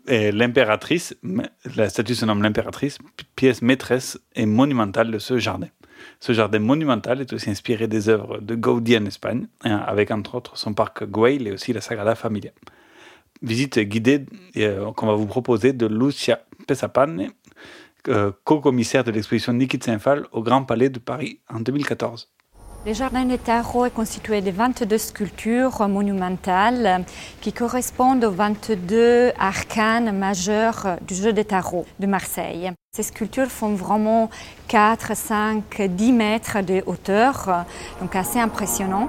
Et l'impératrice, la statue se nomme l'impératrice, pi- pièce maîtresse et monumentale de ce jardin. Ce jardin monumental est aussi inspiré des œuvres de Gaudí en Espagne, hein, avec entre autres son parc Güell et aussi la Sagrada Familia. Visite guidée euh, qu'on va vous proposer de Lucia Pesapane, euh, co-commissaire de l'exposition Niki Tsenfal au Grand Palais de Paris en 2014. Le jardin de tarot est constitué de 22 sculptures monumentales qui correspondent aux 22 arcanes majeurs du jeu de tarot de Marseille. Ces sculptures font vraiment 4, 5, 10 mètres de hauteur, donc assez impressionnant.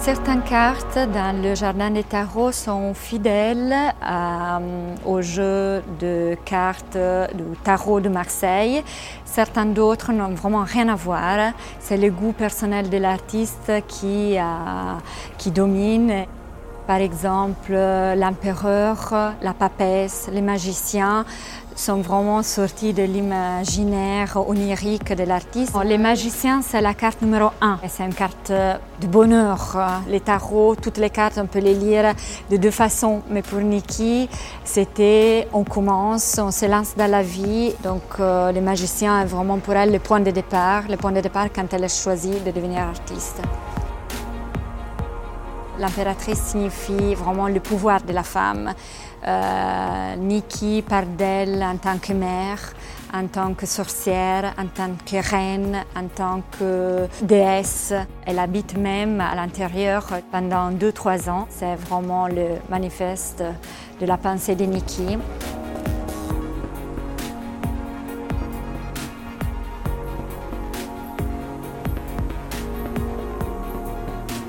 Certaines cartes dans le jardin des tarots sont fidèles euh, au jeu de cartes du tarot de Marseille. Certaines d'autres n'ont vraiment rien à voir. C'est le goût personnel de l'artiste qui, euh, qui domine. Par exemple, l'empereur, la papesse, les magiciens sont vraiment sortis de l'imaginaire onirique de l'artiste. Les magiciens, c'est la carte numéro un. C'est une carte de bonheur. Les tarots, toutes les cartes, on peut les lire de deux façons. Mais pour Nikki, c'était on commence, on se lance dans la vie. Donc euh, les magiciens est vraiment pour elle le point de départ, le point de départ quand elle a choisi de devenir artiste. L'impératrice signifie vraiment le pouvoir de la femme. Euh, Nikki parle d'elle en tant que mère, en tant que sorcière, en tant que reine, en tant que déesse. Elle habite même à l'intérieur pendant 2-3 ans. C'est vraiment le manifeste de la pensée de Nikki.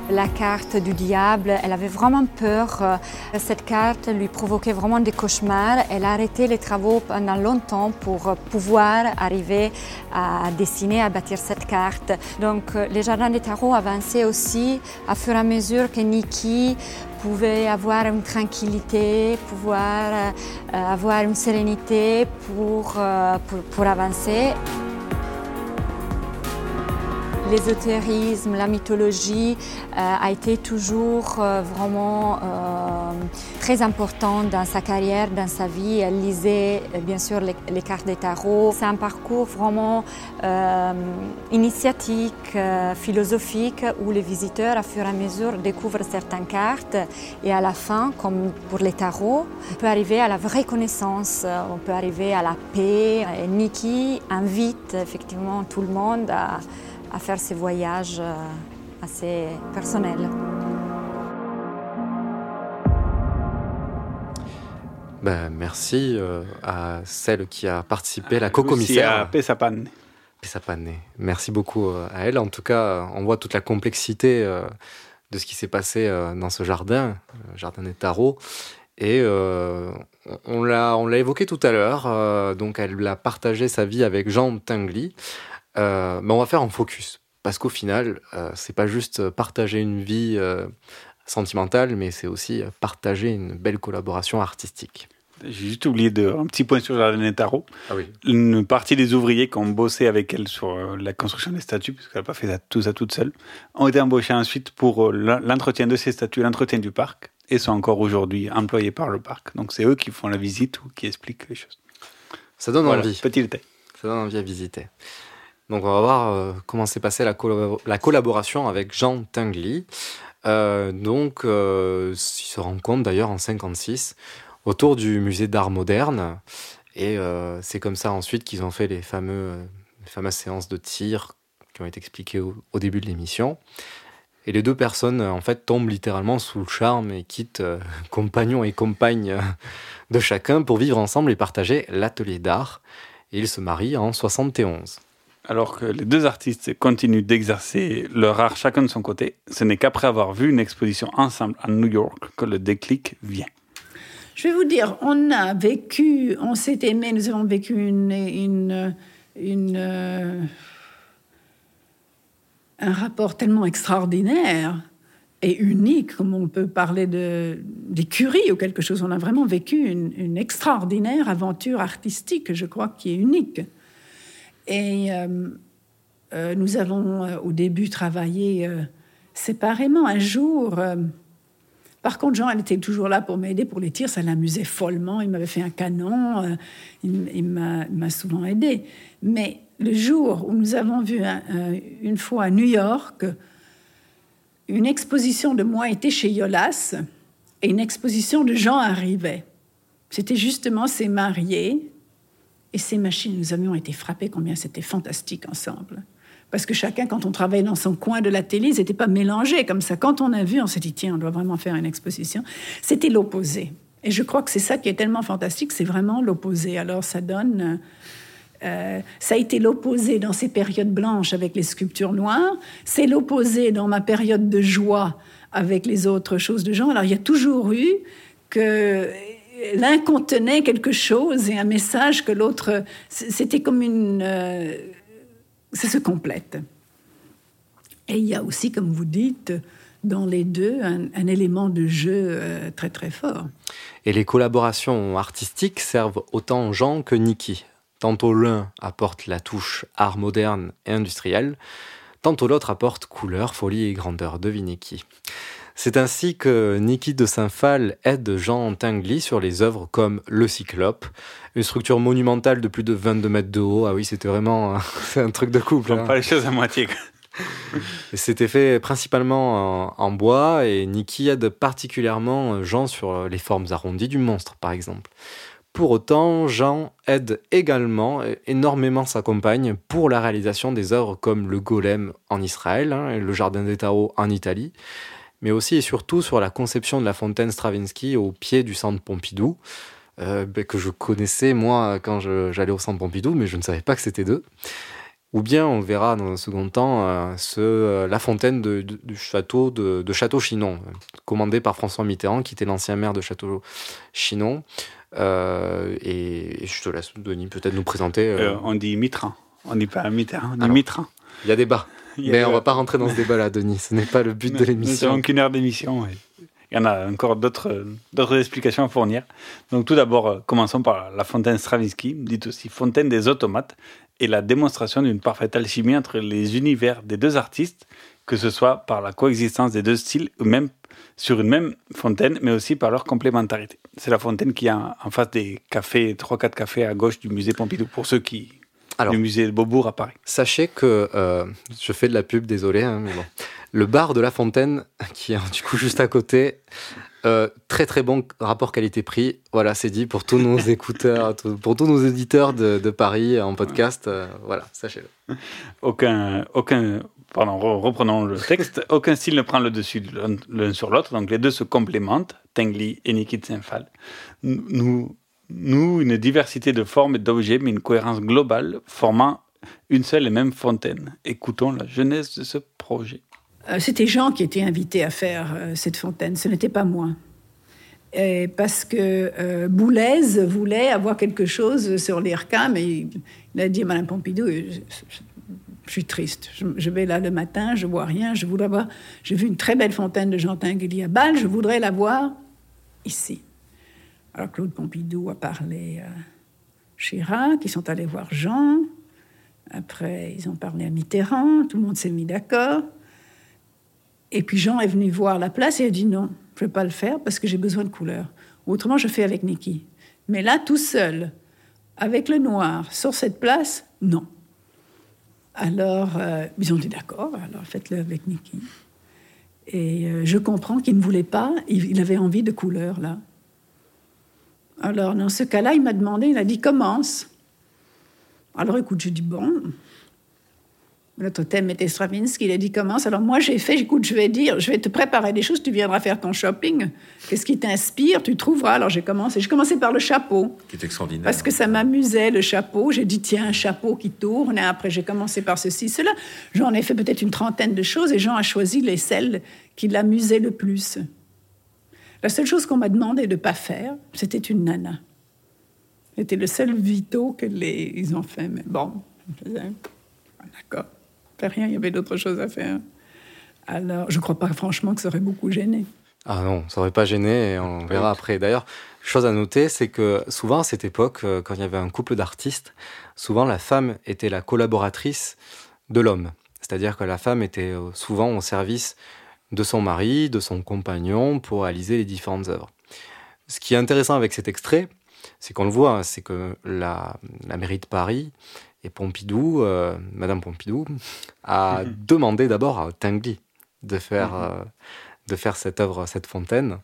La carte du diable, elle avait vraiment peur. Euh, Cette carte lui provoquait vraiment des cauchemars. Elle a arrêté les travaux pendant longtemps pour pouvoir arriver à dessiner, à bâtir cette carte. Donc euh, les jardins des tarots avançaient aussi à fur et à mesure que Nikki pouvait avoir une tranquillité, pouvoir euh, avoir une sérénité pour, pour avancer. L'ésotérisme, la mythologie euh, a été toujours euh, vraiment euh, très important dans sa carrière, dans sa vie. Elle lisait bien sûr les, cartes des tarots. C'est un parcours vraiment initiatique, philosophique, où les visiteurs, à fur et à mesure, découvrent certaines cartes. Et à la fin, comme pour les tarots, on peut arriver à la vraie connaissance, on peut arriver à la paix. Et Nikki invite effectivement tout le monde à à faire ces voyages euh, assez personnels. Ben, merci euh, à celle qui a participé, la co-commissaire. Pesapane. Pesapane. Merci beaucoup euh, à elle. En tout cas, on voit toute la complexité euh, de ce qui s'est passé euh, dans ce jardin, le jardin des tarots. Et euh, on l'a on l'a évoqué tout à l'heure. euh, donc, elle a partagé sa vie avec Jean Tinguely. Euh, mais on va faire un focus parce qu'au final, euh, c'est pas juste partager une vie euh, sentimentale, mais c'est aussi partager une belle collaboration artistique. J'ai juste oublié de, un petit point sur jardin tarots. Ah oui. Une partie des ouvriers qui ont bossé avec elle sur euh, la construction des statues, parce qu'elle n'a pas fait ça- tout ça toute seule, ont été embauchés ensuite pour l'en- l'entretien de ces statues, l'entretien du parc, et sont encore aujourd'hui employés par le parc. Donc c'est eux qui font la visite ou qui expliquent les choses. Ça donne Voilà, envie. Petit détail. Ça donne envie à visiter. Donc on va voir euh, comment s'est passée la, collab- la collaboration avec Jean Tinguely. Euh, donc euh, ils se rencontrent d'ailleurs en 56 autour du musée d'art moderne. Et c'est comme ça ensuite qu'ils ont fait les, fameuses séances de tir qui ont été expliquées au, début de l'émission. Et les deux personnes, en fait, tombent littéralement sous le charme et quittent euh, (laughs) compagnons et compagnes de chacun pour vivre ensemble et partager l'atelier d'art. Et ils se marient en 71. Alors que les deux artistes continuent d'exercer leur art chacun de son côté, ce n'est qu'après avoir vu une exposition ensemble à New York que le déclic vient. Je vais vous dire, on a vécu, on s'est aimé, nous avons vécu une, euh, un rapport tellement extraordinaire et unique, comme on peut parler d'écurie ou quelque chose. On a vraiment vécu une, extraordinaire aventure artistique, je crois, qui est unique. Et euh, euh, nous avons euh, au début travaillé séparément. Un jour, par contre, Jean, elle était toujours là pour m'aider pour les tirs. Ça l'amusait follement. Il m'avait fait un canon. il m'a souvent aidé. Mais le jour où nous avons vu un- un- une fois à New York une exposition de moi était chez Yolas et une exposition de Jean arrivait. C'était justement ces mariés et ces machines. Nous avions été frappés combien c'était fantastique ensemble. Parce que chacun, quand on travaillait dans son coin de la télé, ils n'étaient pas mélangés comme ça. Quand on a vu, on s'est dit, tiens, on doit vraiment faire une exposition. C'était l'opposé. Et je crois que c'est ça qui est tellement fantastique, c'est vraiment l'opposé. Alors ça donne... euh, ça a été l'opposé dans ces périodes blanches avec les sculptures noires. C'est l'opposé dans ma période de joie avec les autres choses de Jean. Alors il y a toujours eu que l'un contenait quelque chose et un message que l'autre. C'était comme une. euh, ça se complète. Et il y a aussi, comme vous dites, dans les deux, un, élément de jeu euh, très très fort. Et les collaborations artistiques servent autant Jean que Niki. Tantôt l'un apporte la touche art moderne et industriel, tantôt l'autre apporte couleur, folie et grandeur. Devinez qui. C'est ainsi que Niki de Saint-Phal aide Jean Tinguely sur les œuvres comme Le Cyclope, une structure monumentale de plus de 22 mètres de haut. Ah oui, c'était vraiment un (laughs) truc de couple. Hein. pas les choses à moitié. (laughs) C'était fait principalement en, en bois et Niki aide particulièrement Jean sur les formes arrondies du monstre, par exemple. Pour autant, Jean aide également énormément sa compagne pour la réalisation des œuvres comme le Golem en Israël hein, et le Jardin des Tarots en Italie, mais aussi et surtout sur la conception de la fontaine Stravinsky au pied du centre Pompidou, euh, ben, que je connaissais moi quand j'allais au centre Pompidou, mais je ne savais pas que c'était d'eux. Ou bien on verra dans un second temps euh, ce, euh, la fontaine de- de- du château de, de Château-Chinon, commandée par François Mitterrand, qui était l'ancien maire de Château-Chinon. Euh, et, et je te laisse, Denis, peut-être nous présenter. on dit Mitran. On dit pas Mitterrand, on dit Mitran. Il y a débat. (laughs) Mais on va pas rentrer dans ce débat-là, Denis. Ce n'est pas le but de Nous l'émission. n'avons qu'une heure d'émission. Il y en a encore d'autres explications à fournir. Donc tout d'abord, euh, commençons par la fontaine Stravinsky, dite aussi fontaine des automates, et la démonstration d'une parfaite alchimie entre les univers des deux artistes, que ce soit par la coexistence des deux styles ou même sur une même fontaine, mais aussi par leur complémentarité. C'est la fontaine qui est en face des cafés, 3-4 cafés à gauche du musée Pompidou, pour ceux qui... Alors, du musée de Beaubourg à Paris. Sachez que euh, je fais de la pub, désolé, hein, mais bon. Le bar de la Fontaine, (laughs) qui est du coup juste à côté, euh, très très bon rapport qualité-prix. Voilà, c'est dit pour tous nos (laughs) écouteurs, pour tous nos éditeurs de, de Paris en podcast. euh, voilà, sachez-le. aucun, aucun, pardon, re- reprenons le texte, (laughs) aucun style ne prend le dessus de l'un- sur l'autre, donc les deux se complémentent, Tengli et Niki de Saint-Phal. Nous, nous, une diversité de formes et d'objets, mais une cohérence globale, formant une seule et même fontaine. Écoutons la genèse de ce projet. Euh, C'était Jean qui était invité à faire euh, cette fontaine, ce n'était pas moi. Parce que euh, Boulez voulait avoir quelque chose sur l'IRCAM et il, a dit à Madame Pompidou, je, suis triste, je, vais là le matin, je vois rien, je voudrais voir, j'ai vu une très belle fontaine de Jean Tinguely à Bâle, je voudrais la voir ici. Alors Claude Pompidou a parlé à Chirac, ils sont allés voir Jean, après ils ont parlé à Mitterrand, tout le monde s'est mis d'accord. Et puis Jean est venu voir la place et a dit non, je ne vais pas le faire parce que j'ai besoin de couleur. Autrement, je fais avec Niki. Mais là, tout seul, avec le noir, sur cette place, non. Alors, euh, ils ont dit d'accord, alors faites-le avec Niki. Et euh, je comprends qu'il ne voulait pas, il, avait envie de couleur, là. Alors, dans ce cas-là, il m'a demandé, il a dit commence. Alors, écoute, j'ai dit bon, notre thème était Stravinsky, il a dit commence. Alors moi j'ai fait, écoute, je vais dire, je vais te préparer des choses, tu viendras faire ton shopping. Qu'est-ce qui t'inspire? Tu trouveras. Alors j'ai commencé, j'ai commencé par le chapeau. Qui est extraordinaire. Parce que ça m'amusait, le chapeau. J'ai dit, tiens, un chapeau qui tourne. Et après, j'ai commencé par ceci, cela. J'en ai fait peut-être une trentaine de choses et Jean a choisi les celles qui l'amusaient le plus. La seule chose qu'on m'a demandé de ne pas faire, c'était une nana. C'était le seul vito que les ils ont fait. Mais bon, d'accord, fait rien, il y avait d'autres choses à faire. Alors, je ne crois pas franchement que ça aurait beaucoup gêné. Ah non, ça aurait pas gêné, et on verra après. D'ailleurs, chose à noter, c'est que souvent à cette époque, euh, quand il y avait un couple d'artistes, souvent la femme était la collaboratrice de l'homme. C'est-à-dire que la femme était euh, souvent au service de son mari, de son compagnon, pour réaliser les différentes œuvres. Ce qui est intéressant avec cet extrait, c'est qu'on le voit, hein, c'est que la, mairie de Paris et Pompidou, euh, Madame Pompidou, a (laughs) demandé d'abord à Tinguely de faire, mhm. de faire cette œuvre, cette fontaine.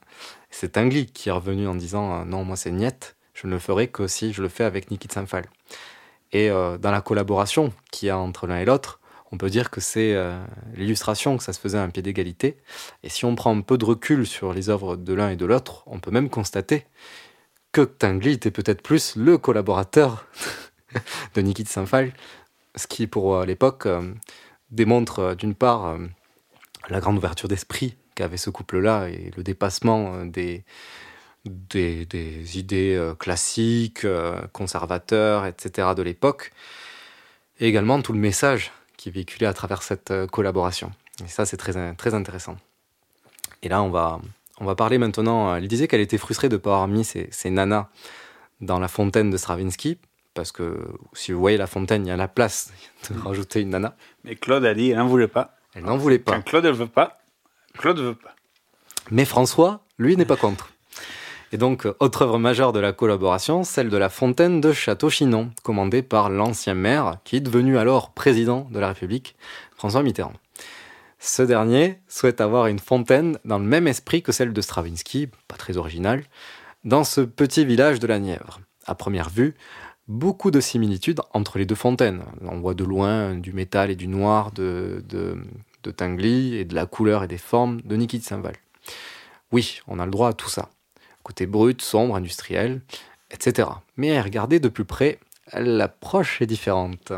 C'est Tinguely qui est revenu en disant euh, non, moi c'est Niette, je ne le ferai que si je le fais avec Niki Saint-Phal. Et euh, dans la collaboration qu'il y a entre l'un et l'autre, on peut dire que c'est euh, l'illustration que ça se faisait à un pied d'égalité. Et si on prend un peu de recul sur les œuvres de l'un et de l'autre, on peut même constater que Tinguely était peut-être plus le collaborateur (laughs) de Niki Saint-Phal, ce qui pour l'époque démontre d'une part la grande ouverture d'esprit qu'avait ce couple-là et le dépassement euh, des, des, idées euh, classiques, euh, conservateurs, etc. de l'époque, et également tout le message qui est véhiculé à travers cette collaboration. Et ça, c'est très, très intéressant. Et là, on va, on va parler maintenant. Elle disait qu'elle était frustrée de ne pas avoir mis ses, nanas dans la fontaine de Stravinsky, parce que si vous voyez la fontaine, il y a la place de rajouter une nana. Mais Claude a dit, elle n'en voulait pas. Elle n'en voulait pas. Quand Claude ne veut pas, Claude veut pas. Mais François, lui, n'est pas contre. Et donc, autre œuvre majeure de la collaboration, celle de la fontaine de Château-Chinon, commandée par l'ancien maire, qui est devenu alors président de la République, François Mitterrand. Ce dernier souhaite avoir une fontaine dans le même esprit que celle de Stravinsky, pas très original, dans ce petit village de la Nièvre. À première vue, beaucoup de similitudes entre les deux fontaines. On voit de loin du métal et du noir de, de, Tinguely et de la couleur et des formes de Niki de Saint-Val. Oui, on a le droit à tout ça. Côté brut, sombre, industriel, etc. Mais regardez de plus près, l'approche est différente.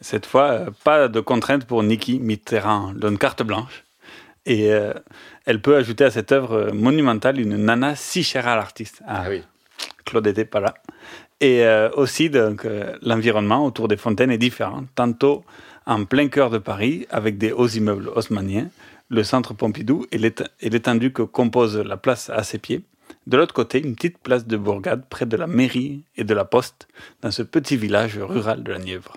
Cette fois, euh, pas de contrainte pour Niki Mitterrand, donne carte blanche. Et euh, elle peut ajouter à cette œuvre monumentale une nana si chère à l'artiste. Ah, ah, oui. Claude n'était pas là. Et euh, aussi, donc, l'environnement autour des fontaines est différent. Tantôt, en plein cœur de Paris, avec des hauts immeubles haussmanniens, le centre Pompidou et l'étendue que compose la place à ses pieds. De l'autre côté, une petite place de bourgade près de la mairie et de la poste, dans ce petit village rural de la Nièvre.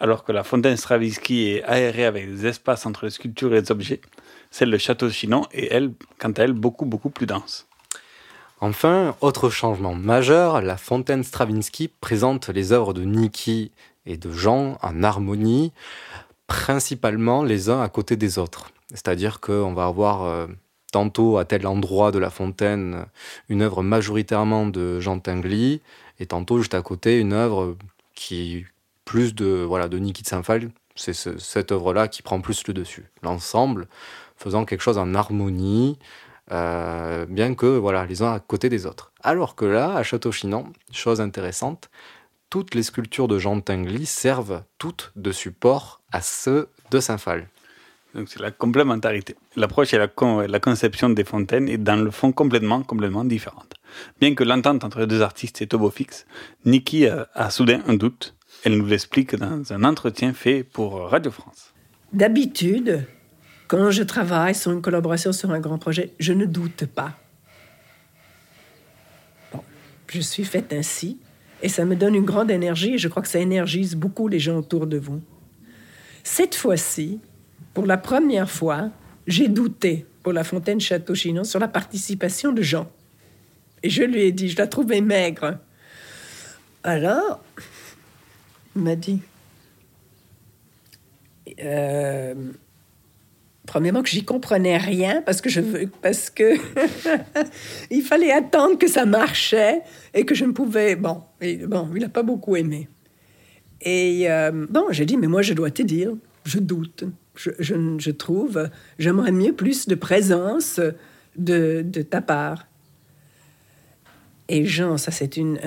Alors que la fontaine Stravinsky est aérée avec des espaces entre les sculptures et les objets, celle de Château Chinon est, elle, quant à elle, beaucoup, beaucoup plus dense. Enfin, autre changement majeur, la fontaine Stravinsky présente les œuvres de Niki et de gens en harmonie, principalement les uns à côté des autres. C'est-à-dire qu'on va avoir euh, tantôt à tel endroit de la fontaine une œuvre majoritairement de Jean Tinguely, et tantôt juste à côté une œuvre qui plus de voilà de Niki Saint-Phal. C'est cette œuvre-là qui prend plus le dessus. L'ensemble faisant quelque chose en harmonie, euh, bien que voilà les uns à côté des autres. Alors que là, à Château-Chinon, chose intéressante, toutes les sculptures de Jean Tinguely servent toutes de support à ceux de Saint-Phal. Donc c'est la complémentarité. L'approche et la, conception des fontaines est dans le fond complètement, complètement différente. Bien que l'entente entre les deux artistes est au beau fixe, Niki a, a, soudain un doute. Elle nous l'explique dans un entretien fait pour Radio France. D'habitude, quand je travaille sur une collaboration sur un grand projet, je ne doute pas. Bon, je suis faite ainsi. Et ça me donne une grande énergie et je crois que ça énergise beaucoup les gens autour de vous. Cette fois-ci, pour la première fois, j'ai douté pour la fontaine Château-Chinon sur la participation de Jean. Et je lui ai dit, je la trouvais maigre. Alors, il m'a dit, euh, premièrement que j'y comprenais rien parce que je veux parce que (laughs) il fallait attendre que ça marchait et que je ne pouvais bon bon il n'a pas beaucoup aimé et euh, bon j'ai dit mais moi je dois te dire je doute je, trouve j'aimerais mieux plus de présence de, de ta part. Et Jean ça c'est une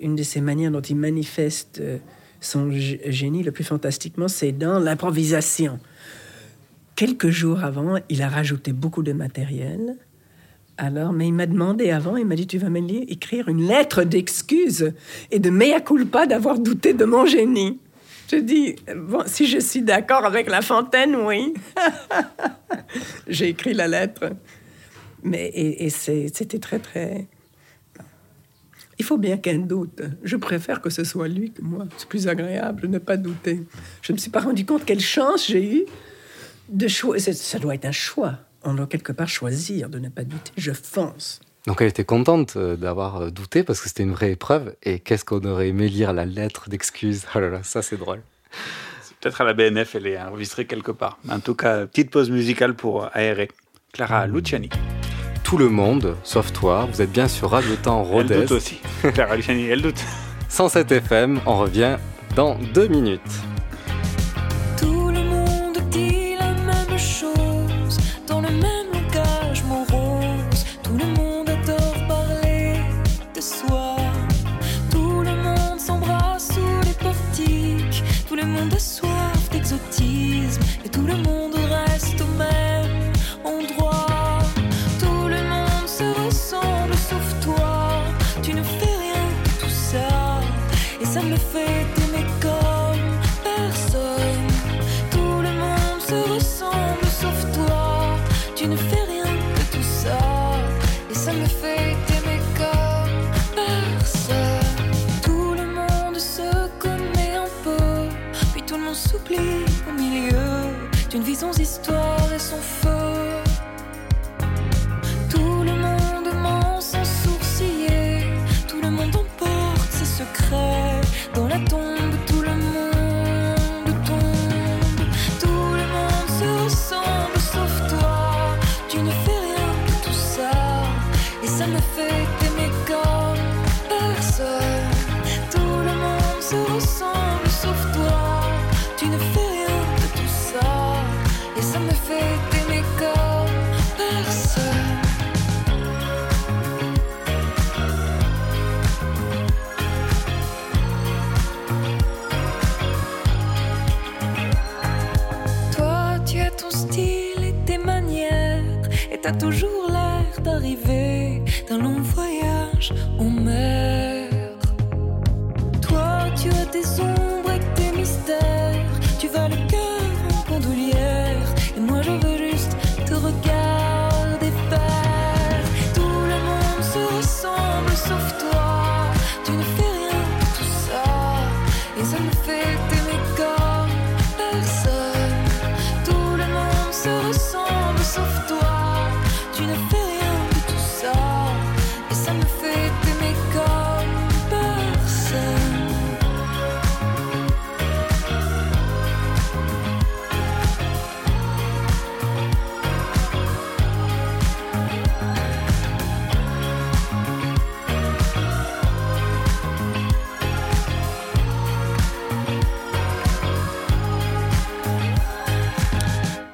une de ces manières dont il manifeste son génie le plus fantastiquement c'est dans l'improvisation. Quelques jours avant, il a rajouté beaucoup de matériel. Alors, mais il m'a demandé avant, il m'a dit, tu vas écrire une lettre d'excuse et de mea culpa d'avoir douté de mon génie. Je dis, bon, si je suis d'accord avec La Fontaine, oui. J'ai écrit la lettre. Mais, et, c'était très, très... Il faut bien qu'un doute. Je préfère que ce soit lui que moi. C'est plus agréable de ne pas douter. Je ne me suis pas rendu compte quelle chance j'ai eu de choisir. Ça doit être un choix on doit quelque part choisir de ne pas douter. Je fonce. Donc elle était contente euh, d'avoir euh, douté parce que c'était une vraie épreuve. Et qu'est-ce qu'on aurait aimé lire la lettre d'excuse? Oh là là, ça c'est drôle. Peut-être à la BNF, elle est enregistrée quelque part. En tout cas, petite pause musicale pour aérer. Clara Luciani. Tout le monde, sauf toi, vous êtes bien sur Radio Temps Rodez. Elle doute aussi. Clara Luciani, elle doute. 107 FM, on revient dans deux minutes.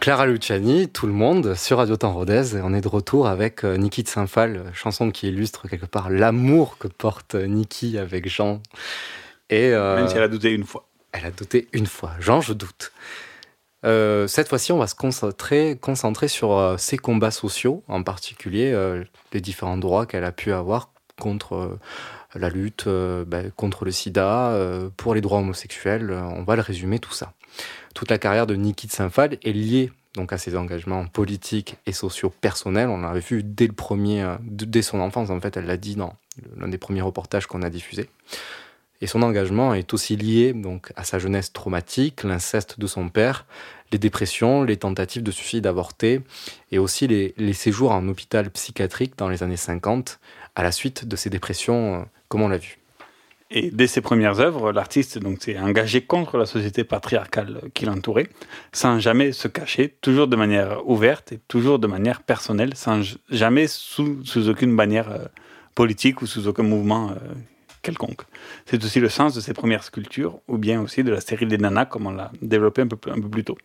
Clara Luciani, tout le monde, sur Radio Temps Rodez. Et on est de retour avec euh, Niki de Saint-Phal, chanson qui illustre quelque part l'amour que porte euh, Niki avec Jean. Et, euh, Même si elle a douté une fois. Elle a douté une fois. Jean, je doute. cette fois-ci, on va se concentrer, concentrer sur ses combats sociaux, en particulier les différents droits qu'elle a pu avoir contre la lutte ben, contre le sida, pour les droits homosexuels. On va le résumer tout ça toute la carrière de Niki de Saint-Phal est liée donc à ses engagements politiques et sociaux personnels. On l'avait vu dès le premier, euh, dès son enfance en fait, elle l'a dit dans l'un des premiers reportages qu'on a diffusé. Et son engagement est aussi lié donc à sa jeunesse traumatique, l'inceste de son père, les dépressions, les tentatives de suicide avortés et aussi les, les, séjours en hôpital psychiatrique dans les années 50 à la suite de ces dépressions, euh, comme on l'a vu. Et dès ses premières œuvres, l'artiste s'est engagé contre la société patriarcale qui l'entourait, sans jamais se cacher, toujours de manière ouverte et toujours de manière personnelle, sans jamais sous, aucune bannière euh, politique ou sous aucun mouvement euh, quelconque. C'est aussi le sens de ses premières sculptures, ou bien aussi de la série des nanas, comme on l'a développé un peu, plus tôt.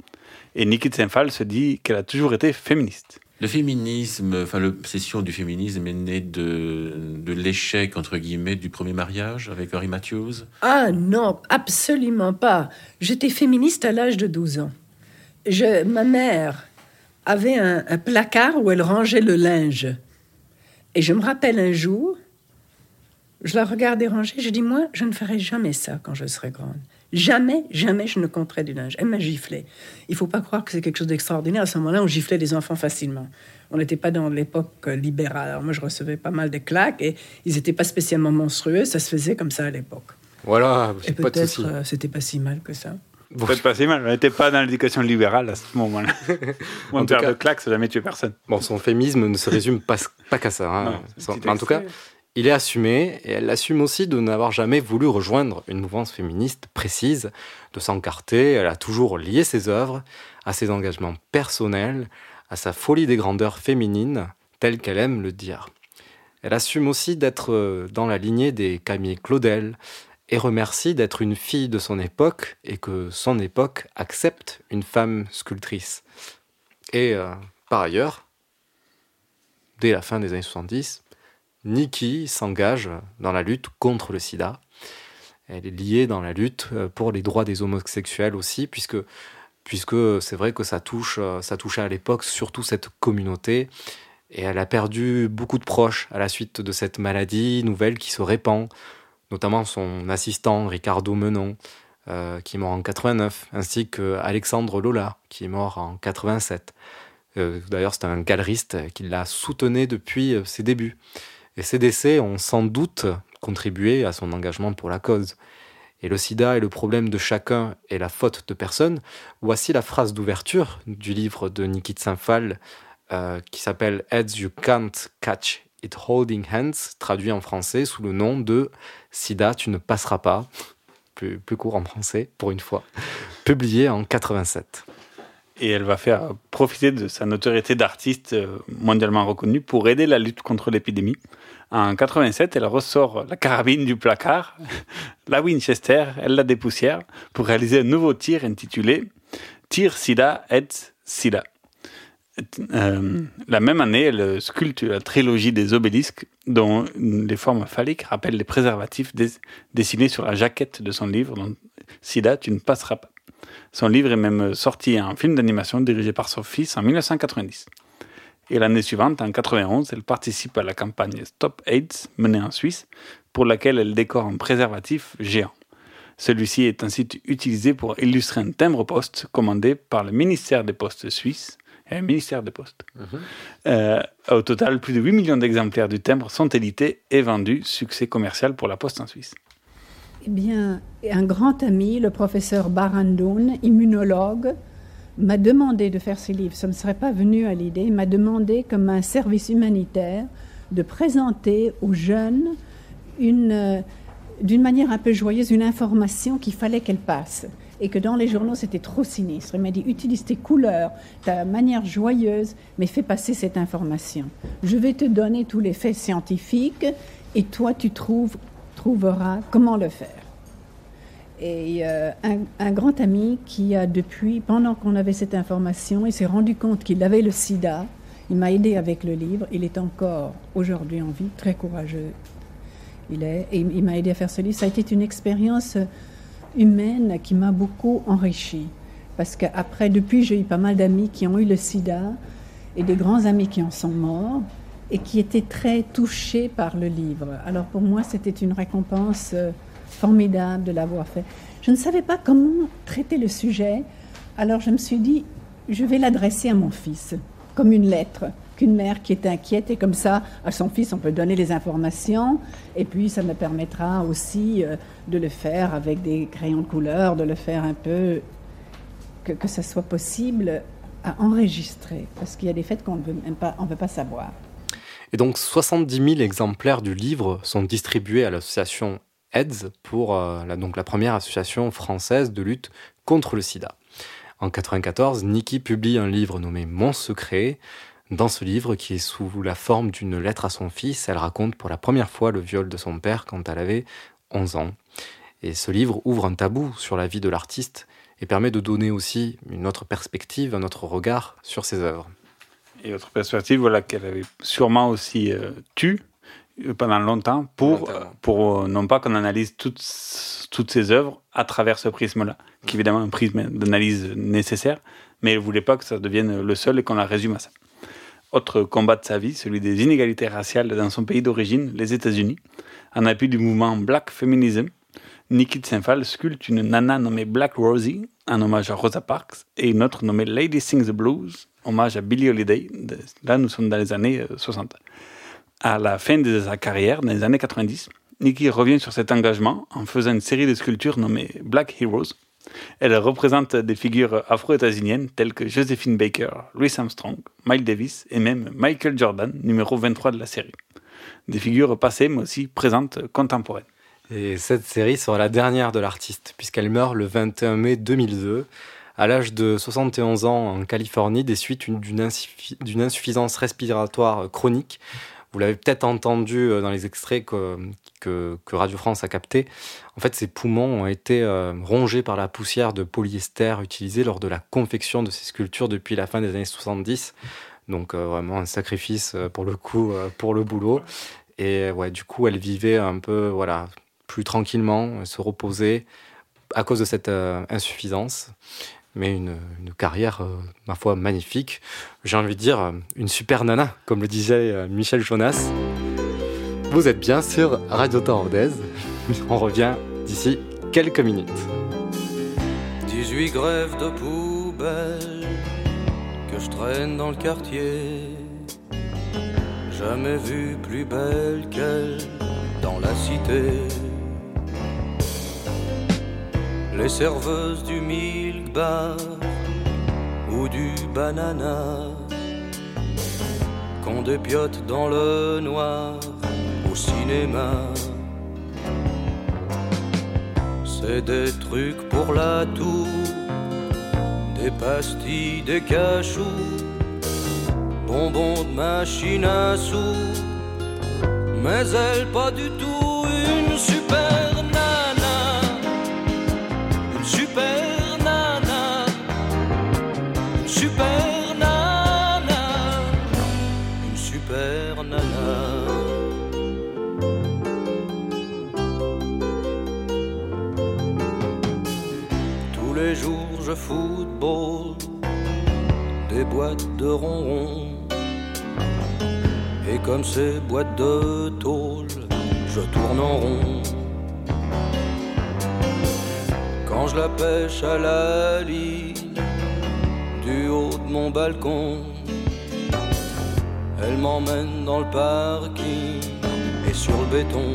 Et Niki Tsenfal se dit qu'elle a toujours été féministe. Le féminisme, enfin l'obsession du féminisme est née de, de l'échec, entre guillemets, du premier mariage avec Henry Matthews Ah non, absolument pas. J'étais féministe à l'âge de 12 ans. Je, ma mère avait un, placard où elle rangeait le linge. Et je me rappelle un jour, je la regardais ranger, je dis, moi, je ne ferai jamais ça quand je serai grande. Jamais, jamais je ne compterai du linge. Elle m'a giflé. Il faut pas croire que c'est quelque chose d'extraordinaire. À ce moment-là, on giflait les enfants facilement. On n'était pas dans l'époque libérale. Alors moi, je recevais pas mal de claques et ils n'étaient pas spécialement monstrueux. Ça se faisait comme ça à l'époque. Voilà, Et pas de peut-être euh, c'était pas si mal que ça. Peut-être pas si mal, on n'était pas dans l'éducation libérale à ce moment-là. (laughs) En Mon tout père cas- de claque, ça n'a jamais tué personne. Bon, son féminisme ne se résume pas, pas qu'à ça. hein. Non, c'est en tout cas. Il est assumé et elle assume aussi de n'avoir jamais voulu rejoindre une mouvance féministe précise, de s'encarter. Elle a toujours lié ses œuvres à ses engagements personnels, à sa folie des grandeurs féminines, telle qu'elle aime le dire. Elle assume aussi d'être euh, dans la lignée des Camille Claudel et remercie d'être une fille de son époque et que son époque accepte une femme sculptrice. Et euh, par ailleurs, dès la fin des années 70, Nikki s'engage dans la lutte contre le sida. Elle est liée dans la lutte euh, pour les droits des homosexuels aussi, puisque, puisque c'est vrai que ça, touche, euh, touchait à l'époque surtout cette communauté. Et elle a perdu beaucoup de proches à la suite de cette maladie nouvelle qui se répand, notamment son assistant Ricardo Menon, euh, qui est mort en 89, ainsi que Alexandre Lola, qui est mort en 87. Euh, D'ailleurs, c'est un galeriste qui l'a soutenu depuis ses débuts. Et ces décès ont sans doute contribué à son engagement pour la cause. Et le sida est le problème de chacun et la faute de personne. Voici la phrase d'ouverture du livre de Nikit Saint-Phal euh, qui s'appelle Heads You Can't Catch It Holding Hands, traduit en français sous le nom de Sida, tu ne passeras pas, plus, plus court en français pour une fois, (laughs) publié en 87. Et elle va faire profiter de sa notoriété d'artiste euh, mondialement reconnue pour aider la lutte contre l'épidémie. En 87, elle ressort la carabine du placard, la Winchester, elle la dépoussière, pour réaliser un nouveau tir intitulé Tir Sida et Sida. Euh, la même année, elle sculpte la trilogie des obélisques, dont les formes phalliques rappellent les préservatifs des- dessinés sur la jaquette de son livre, dont Sida, tu ne passeras pas. Son livre est même sorti en film d'animation dirigé par son fils en 1990. Et l'année suivante, en 91, elle participe à la campagne Stop AIDS menée en Suisse, pour laquelle elle décore un préservatif géant. Celui-ci est ensuite utilisé pour illustrer un timbre-poste commandé par le ministère des Postes suisse. et le ministère des Postes. Euh, au total, plus de 8 millions d'exemplaires du timbre sont édités et vendus. Succès commercial pour la Poste en Suisse. Eh bien, un grand ami, le professeur Barandoun, immunologue, m'a demandé de faire ce livre. Ça ne serait pas venu à l'idée. Il m'a demandé, comme un service humanitaire, de présenter aux jeunes une, euh, d'une manière un peu joyeuse, une information qu'il fallait qu'elle passe. Et que dans les journaux, c'était trop sinistre. Il m'a dit, utilise tes couleurs, ta manière joyeuse, mais fais passer cette information. Je vais te donner tous les faits scientifiques et toi, tu trouveras comment le faire. Et euh, un, grand ami qui a depuis, pendant qu'on avait cette information, il s'est rendu compte qu'il avait le sida. Il m'a aidé avec le livre. Il est encore aujourd'hui en vie, très courageux. Il est, il m'a aidé à faire ce livre. Ça a été une expérience humaine qui m'a beaucoup enrichie. Parce qu'après, depuis, j'ai eu pas mal d'amis qui ont eu le sida et des grands amis qui en sont morts et qui étaient très touchés par le livre. Alors pour moi, c'était une récompense euh, formidable de l'avoir fait. Je ne savais pas comment traiter le sujet, alors je me suis dit, je vais l'adresser à mon fils, comme une lettre qu'une mère qui est inquiète et comme ça, à son fils, on peut donner les informations et puis ça me permettra aussi euh, de le faire avec des crayons de couleur, de le faire un peu, que, que ça soit possible à enregistrer, parce qu'il y a des faits qu'on ne veut même pas, on veut pas savoir. Et donc 70 000 exemplaires du livre sont distribués à l'association AIDS pour euh, la, donc la première association française de lutte contre le sida. En 1994, Nikki publie un livre nommé Mon secret. Dans ce livre, qui est sous la forme d'une lettre à son fils, elle raconte pour la première fois le viol de son père quand elle avait 11 ans. Et ce livre ouvre un tabou sur la vie de l'artiste et permet de donner aussi une autre perspective, un autre regard sur ses œuvres. Et autre perspective, voilà, qu'elle avait sûrement aussi euh, tu euh, pendant longtemps pour, pour euh, non pas qu'on analyse toutes, toutes ses œuvres à travers ce prisme-là, qui est évidemment un prisme d'analyse nécessaire, mais elle voulait pas que ça devienne le seul et qu'on la résume à ça. Autre combat de sa vie, celui des inégalités raciales dans son pays d'origine, les États-Unis. En appui du mouvement Black Feminism, Nikki Tsenfal sculpte une nana nommée Black Rosie, en hommage à Rosa Parks, et une autre nommée Lady Sings the Blues, hommage à Billie Holiday. Là, nous sommes dans les années 60. À la fin de sa carrière, dans les années 90, Nikki revient sur cet engagement en faisant une série de sculptures nommées Black Heroes. Elle représente des figures afro-états-uniennes telles que Josephine Baker, Louis Armstrong, Miles Davis et même Michael Jordan, numéro 23 de la série. Des figures passées mais aussi présentes contemporaines. Et cette série sera la dernière de l'artiste, puisqu'elle meurt le 21 mai 2002, à l'âge de 71 ans en Californie, des suites d'une insuffisance respiratoire chronique. Vous l'avez peut-être entendu euh, dans les extraits que, que, Radio France a captés. En fait, ses poumons ont été euh, rongés par la poussière de polyester utilisée lors de la confection de ces sculptures depuis la fin des années 70. Donc euh, vraiment un sacrifice pour le coup, pour le boulot. Et ouais, du coup, elle vivait un peu, voilà, plus tranquillement, se reposer à cause de cette insuffisance. Mais une, carrière, euh, ma foi, magnifique. J'ai envie de dire euh, une super nana, comme le disait Michel Jonas. Vous êtes bien sur Radio Torordez. On revient d'ici quelques minutes. 18 grèves de poubelle que je traîne dans le quartier. Jamais vu plus belle qu'elle dans la cité les serveuses du milk bar ou du banana qu'on dépiote dans le noir au cinéma. C'est des trucs pour la toux, des pastilles, des cachous, bonbons de machine à sous, mais elle pas du tout une super football, des boîtes de ronron. Et comme ces boîtes de tôle, je tourne en rond. Quand je la pêche à la ligne, du haut de mon balcon, elle m'emmène dans le parking et sur le béton.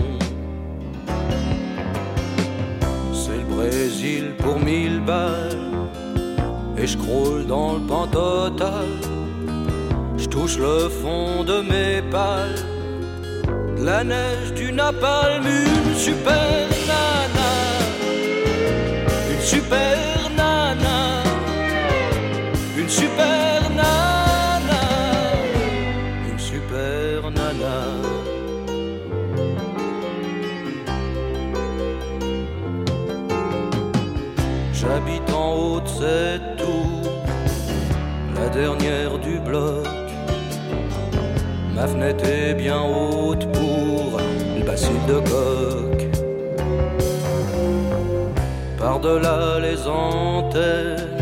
C'est le Brésil pour mille balles et je croule dans le pan total. Je touche le fond de mes pales, la neige du napalm, une super nana, une super dernière du bloc. Ma fenêtre est bien haute pour le bacille de coq. Par-delà les antennes,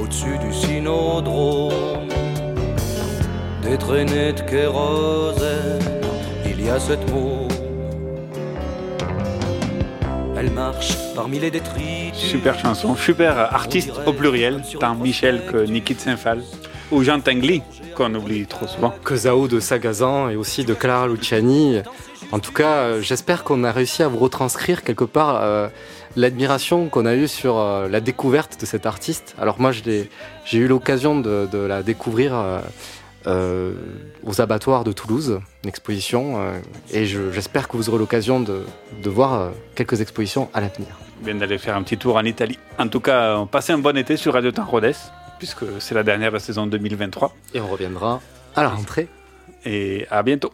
au-dessus du synodrome, des traînées de kérosène, il y a cette mot. Elle marche parmi les. Super chanson, super artiste au pluriel, tant Michel que Niki Saint-Phal. Ou Jean Tinguely, qu'on oublie trop souvent. Que Zao de Sagazan et aussi de Clara Luciani. En tout cas, euh, j'espère qu'on a réussi à vous retranscrire quelque part euh, l'admiration qu'on a eue sur euh, la découverte de cet artiste. Alors moi, j'ai eu l'occasion de, la découvrir aux abattoirs de Toulouse, une exposition, et j'espère que vous aurez l'occasion de, voir quelques expositions à l'avenir. Bien d'aller faire un petit tour en Italie. En tout cas, passez un bon été sur Radio Temps puisque c'est la dernière de la saison 2023. Et on reviendra à la rentrée. Et à bientôt.